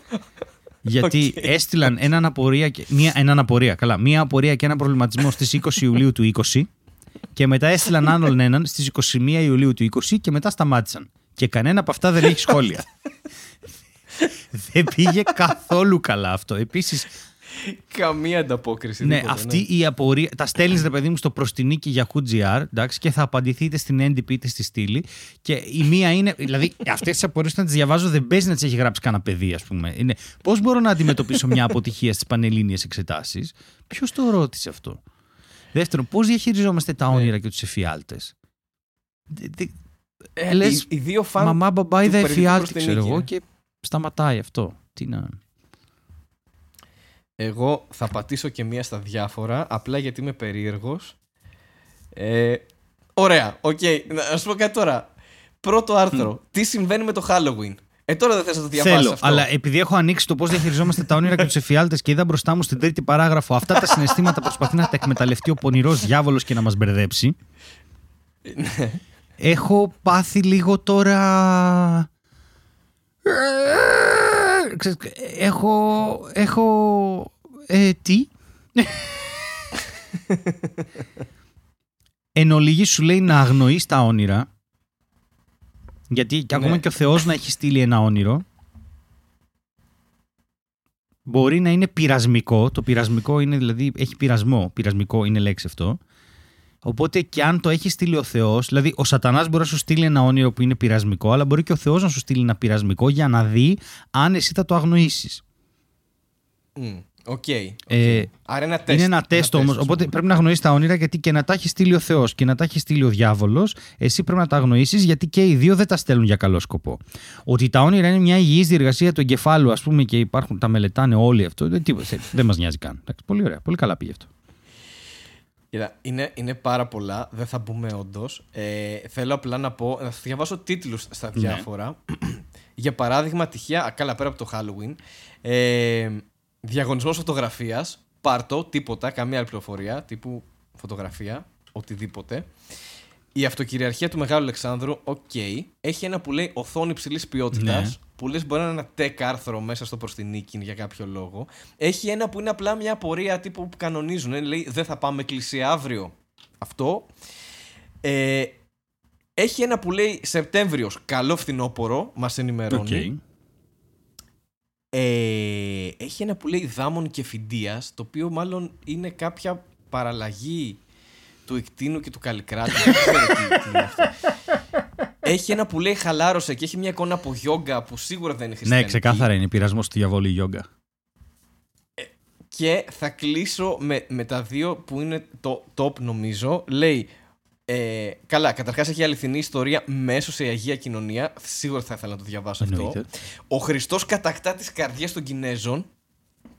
Γιατί (laughs) Οκ. έστειλαν έναν απορία, και, μία, έναν απορία, καλά, μία απορία και ένα προβληματισμό στις 20 Ιουλίου του 20 και μετά έστειλαν άλλον έναν στις 21 Ιουλίου του 20 και μετά σταμάτησαν. Και κανένα από αυτά δεν έχει σχόλια. (laughs) δεν πήγε καθόλου καλά αυτό. Επίσης, Καμία ανταπόκριση. ναι, τίποτα, αυτή η απορία. Τα στέλνεις, ρε παιδί μου, στο προ την νίκη για QGR εντάξει, και θα απαντηθείτε στην NDP είτε στη στήλη. Και η μία είναι. Δηλαδή, αυτές τις απορίες όταν τις διαβάζω δεν παίζει να τις έχει γράψει κανένα παιδί, ας πούμε. Είναι πώς μπορώ να αντιμετωπίσω μια αποτυχία στις πανελλήνιες εξετάσεις; Ποιος το ρώτησε αυτό; Δεύτερον, πώς διαχειριζόμαστε τα όνειρα και τους εφιάλτες; Ε, λες, οι, οι δύο φαν Μαμά, μπαμπά, του είδα περιοδικού εφιάλτη, προς την ξέρω νίκη, εγώ, ε. και σταματάει αυτό. Τι να. Εγώ θα πατήσω και μία στα διάφορα, απλά γιατί είμαι περίεργος. Ε, ωραία, οκ. Να σου πω κάτι τώρα. Πρώτο άρθρο. Τι συμβαίνει με το Halloween; Ε, τώρα δεν θες να το διαβάσεις Θέλω, αυτό. αλλά επειδή έχω ανοίξει το πώς διαχειριζόμαστε τα όνειρα και τους εφιάλτες και είδα μπροστά μου στην τρίτη παράγραφο αυτά τα συναισθήματα προσπαθεί να τα εκμεταλλευτεί ο πονηρός διάβολος και να μας μπερδέψει. έχω πάθει λίγο τώρα. Ξέρεις, Έχω. Έχω. Ε, τι; Εν ολίγη σου λέει να αγνοείς τα όνειρα γιατί και ακόμα Ναι. και ο Θεός να έχει στείλει ένα όνειρο μπορεί να είναι πειρασμικό. Το πειρασμικό είναι δηλαδή, έχει πειρασμό. Πειρασμικό είναι λέξη αυτό. Οπότε και αν το έχεις στείλει ο Θεός, δηλαδή ο Σατανάς μπορεί να σου στείλει ένα όνειρο που είναι πειρασμικό, αλλά μπορεί και ο Θεός να σου στείλει ένα πειρασμικό για να δει αν εσύ θα το αγνοήσεις. Μμ, Οκ. Ε, Άρα ένα τεστ. είναι ένα τεστ όμως. ας Οπότε πούμε. πρέπει να γνωρίσει τα όνειρα γιατί και να τα έχεις στείλει ο Θεός και να τα έχεις στείλει ο διάβολος, εσύ πρέπει να τα αγνοήσεις γιατί και οι δύο δεν τα στέλνουν για καλό σκοπό. Ότι τα όνειρα είναι μια υγιής διεργασία του εγκεφάλου, ας πούμε, και υπάρχουν, τα μελετάνε όλοι αυτό. Δεν, τίποτα, δεν μας νοιάζει καν. Εντάξει, πολύ ωραία. Πολύ καλά πήγε αυτό. Κοίτα, είναι, είναι πάρα πολλά, δεν θα μπούμε όντως. Ε, θέλω απλά να πω, να σας διαβάσω τίτλους στα Ναι. διάφορα. (clears throat) Για παράδειγμα, τυχαία, α, καλά πέρα από το Halloween, ε, διαγωνισμός φωτογραφίας, πάρ' το, τίποτα, καμία άλλη πληροφορία, τύπου φωτογραφία, οτιδήποτε. Η αυτοκυριαρχία του Μεγάλου Αλεξάνδρου, οκ. Έχει ένα που λέει οθόνη υψηλής ποιότητας. Ναι. Που λες μπορεί να είναι ένα tech άρθρο μέσα στο προς την νίκη για κάποιο λόγο. Έχει ένα που είναι απλά μια απορία τύπου που κανονίζουν. ε, Λέει δεν θα πάμε εκκλησία αύριο. Αυτό. Ε, έχει ένα που λέει Σεπτέμβριος, καλό φθινόπωρο, μας ενημερώνει. Ε, έχει ένα που λέει Δάμων και Φιντίας, το οποίο μάλλον είναι κάποια παραλλαγή του Εκτίνου και του Καλλικράτη. Δεν ξέρω τι, τι είναι αυτό. Έχει ένα που λέει χαλάρωσε και έχει μια εικόνα από γιόγκα που σίγουρα δεν είναι Ναι, χριστιανική. ξεκάθαρα είναι πειρασμός του διαβόλου η γιόγκα. Και θα κλείσω με, με τα δύο που είναι το top νομίζω. Λέει, ε, καλά, καταρχάς έχει αληθινή ιστορία μέσω σε Αγία Κοινωνία. Σίγουρα θα ήθελα να το διαβάσω Εννοείται. αυτό. Ο Χριστός κατακτά τις καρδιές των Κινέζων,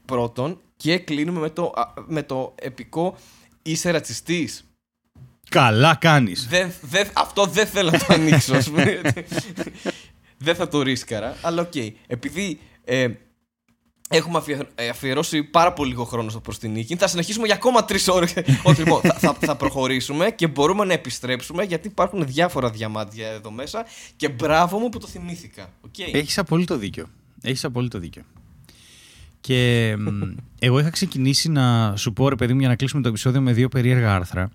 πρώτον. Και κλείνουμε με το, α, με το επικό είσαι ρατσιστής. Καλά κάνεις. Δεν, δεν, αυτό δεν θέλω να το ανοίξω, ας πούμε. δεν θα το ρίσκαρα, αλλά οκ. Επειδή ε, έχουμε αφιε- ε, αφιερώσει πάρα πολύ λίγο χρόνο στο προς την νίκη, θα συνεχίσουμε για ακόμα τρεις ώρες. (laughs) Όχι, λοιπόν, θα, θα, θα προχωρήσουμε και μπορούμε να επιστρέψουμε γιατί υπάρχουν διάφορα διαμάντια εδώ μέσα και μπράβο μου που το θυμήθηκα. οκ. Έχεις απόλυτο δίκιο. Έχεις απόλυτο δίκιο. Και μ, εγώ είχα ξεκινήσει να σου πω, ρε παιδί μου, για να κλείσουμε το επεισόδιο με δύο περίεργα άρθρα.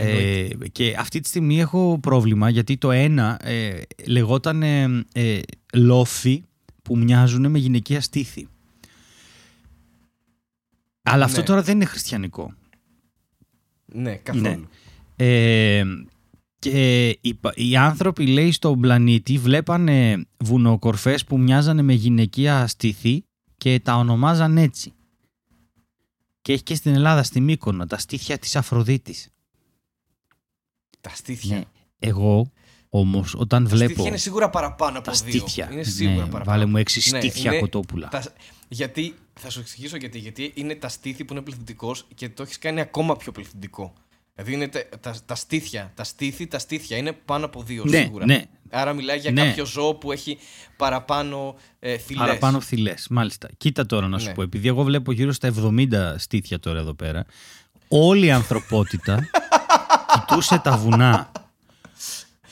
Ε, και αυτή τη στιγμή έχω πρόβλημα γιατί το ένα ε, λεγόταν ε, ε, λόφοι που μοιάζουν με γυναικεία στήθη. Αλλά αυτό Ναι. τώρα δεν είναι χριστιανικό. Ναι, καθόλου. Ε, και οι, πα- οι άνθρωποι, λέει, στον πλανήτη βλέπανε βουνοκορφές που μοιάζανε με γυναικεία στήθη και τα ονομάζαν έτσι. Και έχει και στην Ελλάδα, στη Μύκονο, τα στήθια της Αφροδίτης. Τα στήθια. Ναι. Εγώ, όμως, όταν Τα βλέπω στήθια είναι σίγουρα παραπάνω από τα δύο. στήθια, Είναι σίγουρα ναι, παραπάνω. βάλε μου έξι Ναι, στήθια είναι κοτόπουλα. τα- γιατί, θα σου εξηγήσω γιατί. Γιατί είναι τα στήθη που είναι πληθυντικός και το έχεις κάνει ακόμα πιο πληθυντικό. Δηλαδή είναι τα, τα, τα στήθια. Τα στήθη, τα στήθια είναι πάνω από δύο Ναι, σίγουρα. ναι. Άρα μιλάει για Ναι. κάποιο ζώο που έχει παραπάνω ε, θηλές. Παραπάνω φθηλέ, μάλιστα. Κοίτα τώρα να σου Ναι. πω, επειδή εγώ βλέπω γύρω στα 70 στήθια τώρα εδώ πέρα, όλη η ανθρωπότητα (laughs) κοιτούσε τα βουνά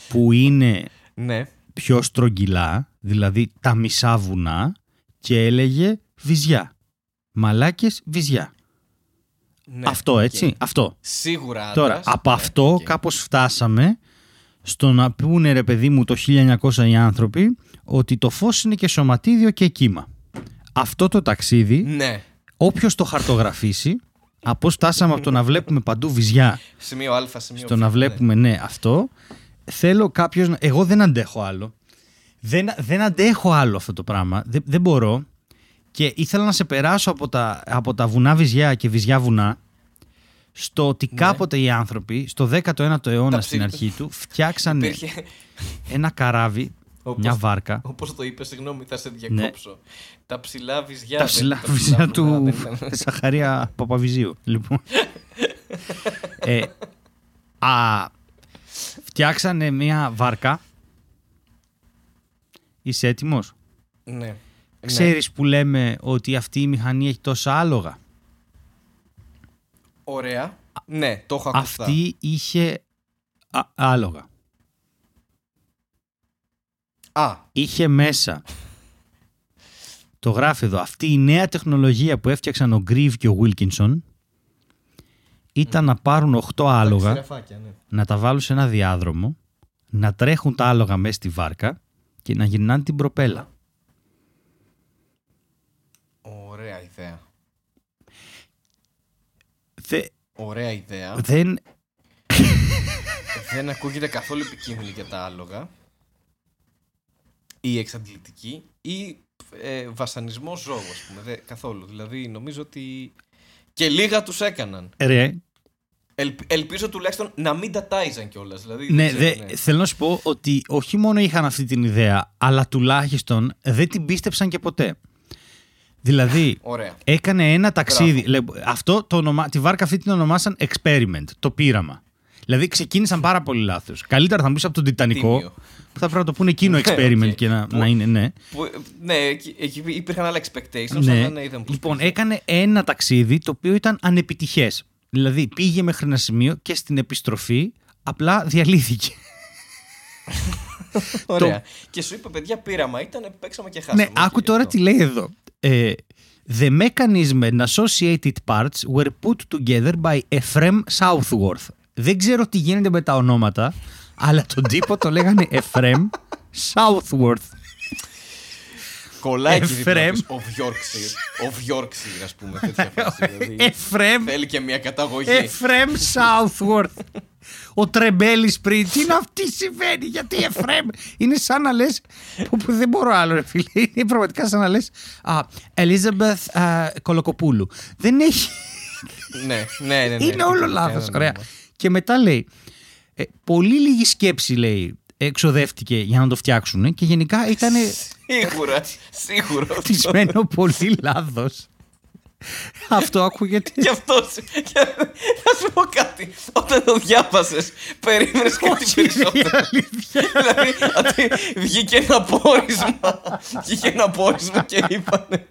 που είναι Ναι. πιο στρογγυλά, δηλαδή τα μισά βουνά, και έλεγε βυζιά. Μαλάκες βυζιά. ναι. Αυτό οκ. έτσι, αυτό. Σίγουρα. Τώρα, άντρας. από Ναι, αυτό οκ. κάπως φτάσαμε στο να πούνε ρε παιδί μου το 1900 οι άνθρωποι ότι το φως είναι και σωματίδιο και κύμα. Αυτό το ταξίδι, Ναι. όποιος το χαρτογραφήσει, από φτάσαμε από το να βλέπουμε παντού βυζιά Σημείο Α, σημείο στο Β, να ναι. βλέπουμε ναι αυτό, θέλω κάποιος να... Εγώ δεν αντέχω άλλο. Δεν, δεν αντέχω άλλο αυτό το πράγμα. Δεν, δεν μπορώ. Και ήθελα να σε περάσω από τα, από τα βουνά βυζιά και βυζιά βουνά στο ότι κάποτε οι άνθρωποι στο 19ο αιώνα Τα στην ψήλ- αρχή του φτιάξανε Υπήρχε. ένα καράβι, Όπως- μια βάρκα. Όπως το είπες, συγγνώμη, θα σε διακόψω. Τα ψηλά βυζιά. τα δεν- ψηλά τα βυζιά βουνά του δεν (laughs) ήταν. Σαχαρία Παπαβυζίου. Λοιπόν. ε, α, φτιάξανε μια βάρκα. Είσαι έτοιμος; Ναι. Ξέρεις που λέμε ότι αυτή η μηχανή έχει τόσα άλογα; Ωραία. Ναι, το έχω ακούσει. Αυτή είχε α- άλογα. Α, Είχε μέσα. Το γράφει εδώ. Αυτή η νέα τεχνολογία που έφτιαξαν ο Γκρίβ και ο Wilkinson ήταν να πάρουν 8 άλογα, ξηραφάκια, ναι. να τα βάλουν σε ένα διάδρομο, να τρέχουν τα άλογα μέσα στη βάρκα και να γυρνάνε την προπέλα. Ωραία ιδέα. Δε, Ωραία ιδέα. δεν, δεν ακούγεται καθόλου επικίνδυνη για τα άλογα ή εξαντλητική ή ε, βασανισμός ζώου, ας πούμε. Δε, καθόλου. Δηλαδή, νομίζω ότι και λίγα τους έκαναν. Ρε, Ελ, ελπίζω τουλάχιστον να μην τα τάιζαν κιόλας. Δηλαδή, ναι, δεν δε, ξέρω, ναι. θέλω να σου πω ότι όχι μόνο είχαν αυτή την ιδέα, αλλά τουλάχιστον δεν την πίστεψαν και ποτέ. Δηλαδή, Ωραία. έκανε ένα ταξίδι. Λε- αυτό το ονομα... Τη βάρκα αυτή την ονομάσαν experiment, το πείραμα. Δηλαδή ξεκίνησαν πάρα πολύ λάθος. Καλύτερα θα μου πεις από τον Τιτανικό, Τίμιο. που θα πρέπει να το πούνε εκείνο experiment OK. και να, Που- να είναι, ναι. Που, ναι, εκεί, εκεί υπήρχαν άλλα expectations, ναι. αλλά ναι, είδαμε πώς λοιπόν, πήγε. έκανε ένα ταξίδι το οποίο ήταν ανεπιτυχές. Δηλαδή πήγε μέχρι ένα σημείο και στην επιστροφή απλά διαλύθηκε. (laughs) Ωραία. Και σου είπε, παιδιά, πείραμα ήταν, παίξαμε και χάσαμε. Ναι, άκου τώρα τι λέει εδώ. Ε, The mechanism and associated parts were put together by Ephraim Southworth. Δεν ξέρω τι γίνεται με τα ονόματα, αλλά τον τύπο το λέγανε Ephraim Southworth. Κολλάει και δίπλα Εφρέμ. να πεις of Yorkshire. Of Yorkshire, ας πούμε. Τέτοια φάση. (laughs) δηλαδή. Ephraim, Θέλει και μια καταγωγή. Ephraim Southworth. Ο Τρεμπέλης πριν. Τι είναι αυτή συμβαίνει, γιατί Ephraim. Είναι σαν να λες. Που, που δεν μπορώ άλλο, ρε φίλε. Είναι πραγματικά σαν να λες. Elizabeth α, Κολοκοπούλου. Δεν έχει. ναι, ναι, ναι, ναι. Είναι όλο τίποτα, λάθος. κανένα Ωραία. Νόημα. Και μετά λέει. ε, πολύ λίγη σκέψη λέει εξοδεύτηκε για να το φτιάξουν και γενικά ήταν Σίγουρα, σίγουρα. χτισμένο πολύ λάθος. Αυτό ακούγεται. Γι' αυτό. Θα σου πω κάτι. Όταν το διάβασες, περίμενες κάτι Όχι, είναι η περισσότερο. αλήθεια. δηλαδή, ότι βγήκε ένα πόρισμα. Βγήκε ένα πόρισμα και είπανε.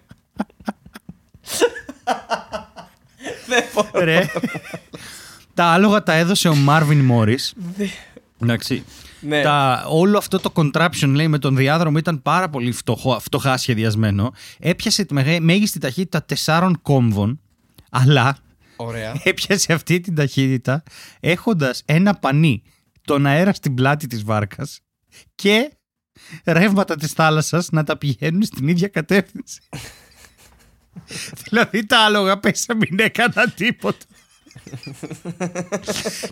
Δεν μπορώ. Ρε. τα άλογα τα έδωσε ο Μάρβιν Μόρις. Εντάξει. Ναι. Τα, όλο αυτό το contraption λέει με τον διάδρομο ήταν πάρα πολύ φτωχό, φτωχά σχεδιασμένο. Έπιασε τη μεγέ- μέγιστη ταχύτητα τεσσάρων κόμβων, αλλά Ωραία. (laughs) έπιασε αυτή την ταχύτητα έχοντας ένα πανί τον αέρα στην πλάτη της βάρκας και ρεύματα της θάλασσας να τα πηγαίνουν στην ίδια κατεύθυνση. (laughs) δηλαδή τα άλογα πέσα μην έκανα τίποτα.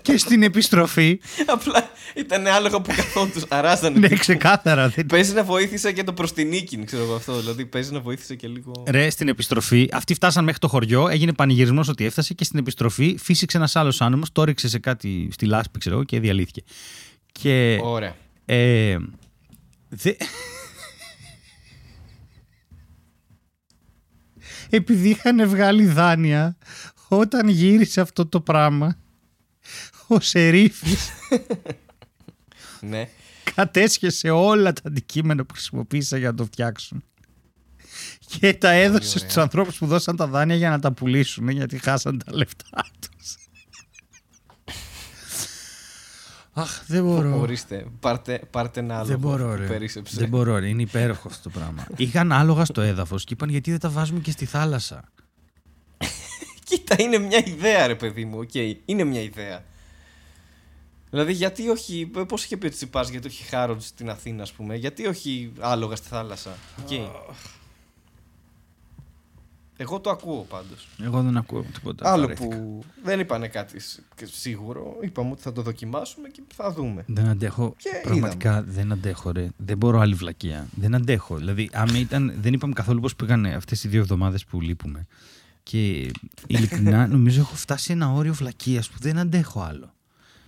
Και στην επιστροφή, Απλά ήταν άλογα που καθόντουσαν. Αράζανε. ναι ξεκάθαρα, δεν Παίζει να βοήθησε και το προς την νίκη, ξέρω εγώ αυτό. Δηλαδή παίζει να βοήθησε και λίγο. Ρε, στην επιστροφή, αυτοί φτάσαν μέχρι το χωριό, έγινε πανηγυρισμός ότι έφτασε και στην επιστροφή φύσηξε ένας άλλος άνεμος, το ρίξε σε κάτι στη λάσπη, ξέρω εγώ, και διαλύθηκε. Και. Ωραία. Ε, δε... (laughs) Επειδή είχαν βγάλει δάνεια, όταν γύρισε αυτό το πράγμα, ο Σερίφης Ναι. κατέσχεσε όλα τα αντικείμενα που χρησιμοποίησαν για να το φτιάξουν. Και τα έδωσε ωραία. στους ανθρώπους που δώσαν τα δάνεια για να τα πουλήσουν γιατί χάσαν τα λεφτά τους. Αχ, δεν μπορώ. Ορίστε. Πάρτε, πάρτε ένα άλλο. Δεν μπορώ, που ρε. περίσσεψε. Δεν μπορώ, ρε. Είναι υπέροχο αυτό το πράγμα. Είχαν άλογα στο έδαφος και είπαν γιατί δεν τα βάζουμε και στη θάλασσα; Κοίτα, είναι μια ιδέα, ρε παιδί μου. Οκ, είναι μια ιδέα. Δηλαδή, γιατί όχι. Πώς είχε πει ο Τσιπάς, γιατί όχι Χάροντ στην Αθήνα, ας πούμε. Γιατί όχι άλογα στη θάλασσα. Οκ. Εγώ το ακούω πάντως. Εγώ δεν ακούω τίποτα. Άλλο βαρέθηκα. που δεν είπανε κάτι σ- σίγουρο. Είπαμε ότι θα το δοκιμάσουμε και θα δούμε. Δεν αντέχω. Και πραγματικά δεν αντέχω, ρε. Δεν μπορώ άλλη βλακεία. Δεν αντέχω. Δηλαδή, άμα ήταν. Δεν είπαμε καθόλου πώς πήγαν αυτές οι δύο εβδομάδες που λείπουμε. Και ειλικρινά (laughs) νομίζω έχω φτάσει σε ένα όριο βλακείας που δεν αντέχω άλλο.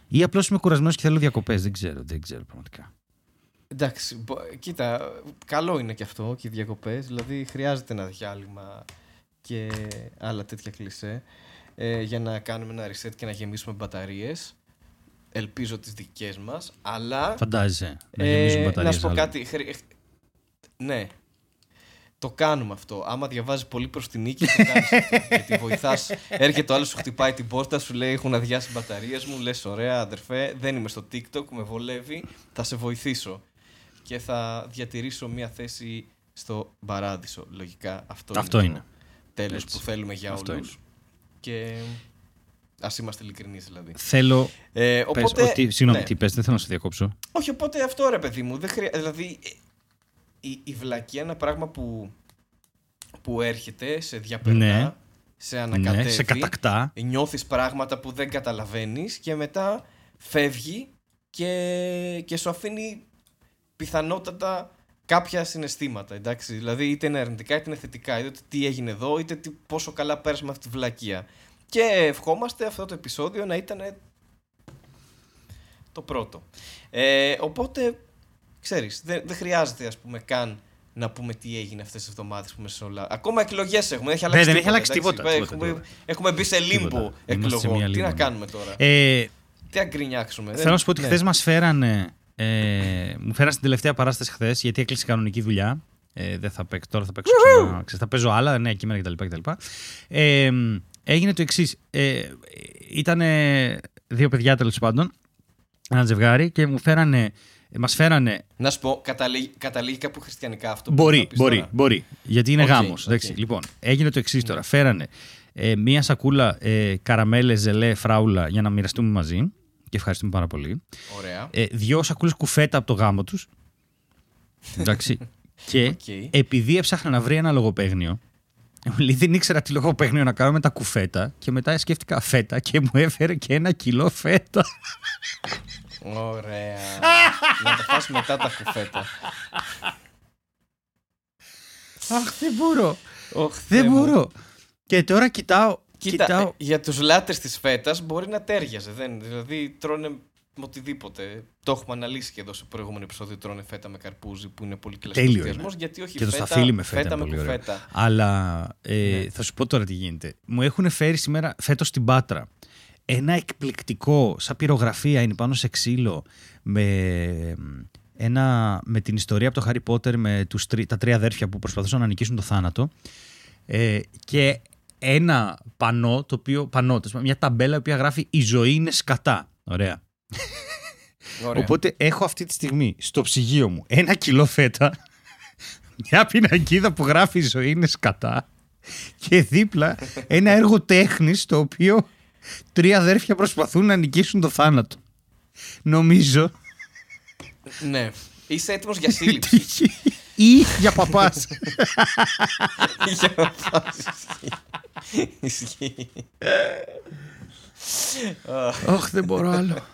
Ή απλώς είμαι κουρασμένος και θέλω διακοπές. Δεν ξέρω, δεν ξέρω πραγματικά. Εντάξει, μπο- κοίτα, καλό είναι και αυτό και οι διακοπές. Δηλαδή, χρειάζεται ένα διάλειμμα και άλλα τέτοια κλισέ ε, για να κάνουμε ένα reset και να γεμίσουμε μπαταρίες. Ελπίζω τις δικές μας. Αλλά. Φαντάζεσαι να ε, γεμίζουν να μπαταρίες σου πω άλλο. κάτι. χρει- Ναι. Το κάνουμε αυτό. Άμα διαβάζει πολύ προς την νίκη, το κάνεις αυτό. (laughs) Γιατί βοηθάς. Έρχεται ο άλλος, σου χτυπάει την πόρτα, σου λέει: Έχουν αδειάσει οι μπαταρίες μου. Λες: Ωραία, αδερφέ, δεν είμαι στο TikTok, με βολεύει. Θα σε βοηθήσω. Και θα διατηρήσω μια θέση στο παράδεισο. Λογικά αυτό, Αυτό είναι. είναι. Τέλος Έτσι. που θέλουμε για Αυτό όλους. είναι. Και ας είμαστε ειλικρινείς δηλαδή. Θέλω. Ε, Πες, οπότε, ότι, συγγνώμη, ναι. τι πες, δεν θέλω να σε διακόψω. Όχι, οπότε αυτό ρε παιδί μου. Δεν χρεια... Δηλαδή, ε, η, η βλακία είναι ένα πράγμα που, που έρχεται, σε διαπερνά, Ναι. σε ανακατεύει. Ναι, σε κατακτά. Νιώθεις πράγματα που δεν καταλαβαίνεις και μετά φεύγει, και, και σου αφήνει πιθανότατα κάποια συναισθήματα. Εντάξει; Δηλαδή, είτε είναι αρνητικά είτε είναι θετικά. Είτε τι έγινε εδώ, είτε τι, πόσο καλά πέρασαμε αυτή τη βλακεία. Και ευχόμαστε αυτό το επεισόδιο να ήταν το πρώτο. Ε, οπότε, ξέρεις, δεν, δεν χρειάζεται ας πούμε καν να πούμε τι έγινε αυτές τις εβδομάδες που μέσα σε όλα. Ακόμα εκλογές έχουμε, δεν έχει αλλάξει Ναι, δεν τίποτα. έχει αλλάξει εντάξει. τίποτα, τίποτα, Έχουμε, τίποτα. έχουμε μπει σε λίμπο Τίποτα. Είμαστε σε εκλογών. μια Τι λίμπο, να ναι. κάνουμε τώρα; Ε, Τι να γκρινιάξουμε. Θέλω να σου πω ότι Ναι. χθες μας φέρανε. Ε, μου φέραν στην τελευταία παράσταση χθες, γιατί έκλεισε η κανονική δουλειά. Ε, δεν θα παίξω, τώρα θα παίξω ξανά. Ξέρεις, θα παίζω άλλα, νέα κείμενα κτλ. κτλ. Ε, έγινε το εξής. Ε, ήταν δύο παιδιά τέλος πάντων, ένα ζευγάρι και μου φέρανε. Μας φέρανε. Να σου πω, καταλήγει, καταλήγει κάπου χριστιανικά αυτό. που θα Μπορεί, πεις μπορεί, τώρα. μπορεί. Γιατί είναι Οκ, γάμος. οκ. εντάξει. Λοιπόν, έγινε το εξής τώρα. Φέρανε ε, μία σακούλα ε, καραμέλες, ζελέ, φράουλα για να μοιραστούμε μαζί. Και ευχαριστούμε πάρα πολύ. Ωραία. ε, δυο σακούλες κουφέτα από το γάμο τους. Εντάξει. (laughs) και Οκ. επειδή έψαχνα να βρει ένα λογοπαίγνιο, μου λέει δεν ήξερα τι λογοπαίγνιο να κάνω με τα κουφέτα. Και μετά σκέφτηκα φέτα και μου έφερε και ένα κιλό φέτα. (laughs) Ωραία. (laughs) να τα φας μετά τα κουφέτα. Αχ, δεν μπορώ. Ωχ, Δεν Θεέ μου. μπορώ. Και τώρα κοιτάω. Κοίτα, κοιτάω ε, για τους λάτρες της φέτας μπορεί να τέριαζε. Δεν, δηλαδή τρώνε με οτιδήποτε. Το έχουμε αναλύσει και εδώ σε προηγούμενο επεισόδιο. Τρώνε φέτα με καρπούζι που είναι πολύ κλασικό Τέλειο συνδυασμός, είναι. Γιατί όχι και το φέτα, σταφύλι με φέτα, φέτα είναι με πολύ ωραίο. κουφέτα. Αλλά ε, Ναι. θα σου πω τώρα τι γίνεται. Μου έχουν φέρει σήμερα φέτος στην Πάτρα ένα εκπληκτικό, σαν πυρογραφία είναι πάνω σε ξύλο, με, ένα, με την ιστορία από το Harry Potter με τους, τρι- τα τρία αδέρφια που προσπαθούσαν να νικήσουν το θάνατο ε, και ένα πανό, το οποίο, πανό, τέλος πάντων, μια ταμπέλα η οποία γράφει «Η ζωή είναι σκατά». Ωραία. Ωραία. Οπότε έχω αυτή τη στιγμή στο ψυγείο μου ένα κιλό φέτα, μια πινακίδα που γράφει «Η ζωή είναι σκατά» και δίπλα ένα έργο τέχνης το οποίο τρία αδέρφια προσπαθούν να νικήσουν το θάνατο. Νομίζω Ναι. Είσαι έτοιμος για (laughs) σύλληψη. ή για παπάς. (laughs) Για να φας. Ισχύει. Αχ. Όχι, δεν μπορώ άλλο.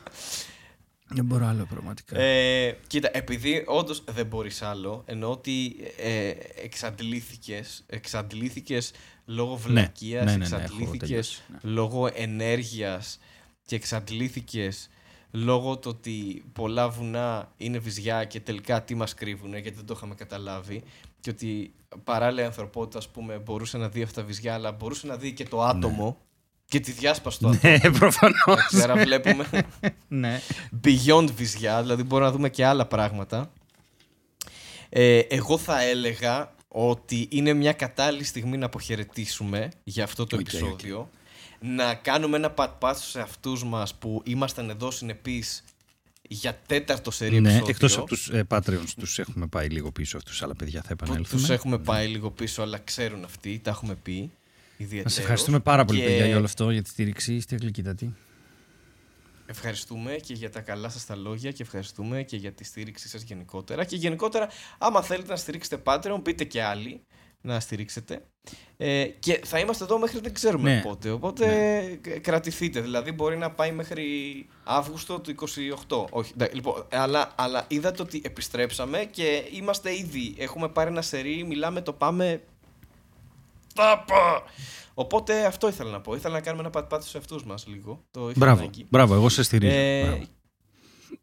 Δεν μπορώ άλλο πραγματικά. Ε, κοίτα, επειδή όντως δεν μπορείς άλλο, ενώ ότι ε, εξαντλήθηκες, εξαντλήθηκες λόγω βλακείας, ναι, ναι, ναι, έχω εξαντλήθηκες τελειώσει, ναι. λόγω ενέργειας και εξαντλήθηκες λόγω του ότι πολλά βουνά είναι βυζιά και τελικά τι μας κρύβουνε γιατί δεν το είχαμε καταλάβει και ότι παράλληλα η ανθρωπότητα ας πούμε μπορούσε να δει αυτά τα βυζιά αλλά μπορούσε να δει και το άτομο και τη διάσπαση του άτομου. Ναι, (laughs) προφανώς. Εντάξει, Άρα βλέπουμε (laughs) ναι. beyond βυζιά, δηλαδή μπορούμε να δούμε και άλλα πράγματα. Ε, εγώ θα έλεγα ότι είναι μια κατάλληλη στιγμή να αποχαιρετήσουμε για αυτό το Οκ, επεισόδιο. Να κάνουμε ένα pat σε αυτούς μας που ήμασταν εδώ συνεπείς για τέταρτο σερί ναι, επεισόδιο. εκτός από τους ε, Patreons τους έχουμε πάει λίγο πίσω αυτούς, αλλά παιδιά θα που επανέλθουμε. τους έχουμε πάει λίγο πίσω, αλλά ξέρουν αυτοί, τα έχουμε πει. Να Ιδιαιτέρως. σε ευχαριστούμε πάρα πολύ, Και παιδιά, για όλο αυτό, για τη στήριξη. Είστε γλυκύτατοι. Ευχαριστούμε και για τα καλά σας τα λόγια και ευχαριστούμε και για τη στήριξή σας γενικότερα. Και γενικότερα, άμα θέλετε να στηρίξετε Patreon, μπείτε και άλλοι να στηρίξετε. Ε, και θα είμαστε εδώ μέχρι δεν ξέρουμε Ναι. πότε. Οπότε κ- κρατηθείτε. Δηλαδή, μπορεί να πάει μέχρι Αύγουστο του 28. Όχι, εντάξει, λοιπόν, αλλά, αλλά είδατε ότι επιστρέψαμε και είμαστε ήδη. Έχουμε πάρει ένα σερί, μιλάμε, το πάμε. Τάπα! Οπότε αυτό ήθελα να πω. Ήθελα να κάνουμε ένα πατ-πατ σε αυτούς μας λίγο. Το είχα Μπράβο, ανάγκη. μπράβο, εγώ σε στηρίζω. Ε, Μπράβο.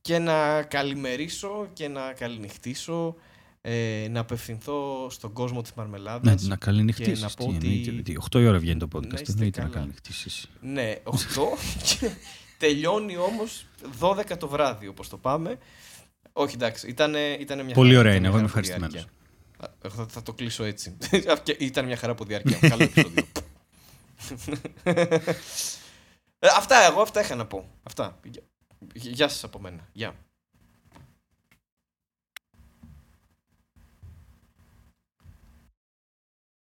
και να καλημερίσω και να καληνυχτήσω, ε, να απευθυνθώ στον κόσμο της Ναι, Μαρμελάδας. να καληνυχτήσεις. και να πω τι ότι- εννοείται, ότι 8 η ώρα βγαίνει το Να podcast. είστε Εννοείται να καλά. καληνυχτήσεις. Ναι, 8 (laughs) και τελειώνει όμως 12 το βράδυ όπως το πάμε. Όχι εντάξει, ήταν, ήταν μια Πολύ χαρά, ωραία ήταν είναι, μια εγώ είμαι χαρά που ευχαριστημένος. διάρκεια. Α, Εγώ θα, θα το κλείσω έτσι. (laughs) Και ήταν μια χαρά που διάρκεια. Καλό (laughs) επεισόδιο. (laughs) Ε, αυτά εγώ, αυτά είχα να πω. Αυτά. Γεια- Γεια σας από μένα. Γεια.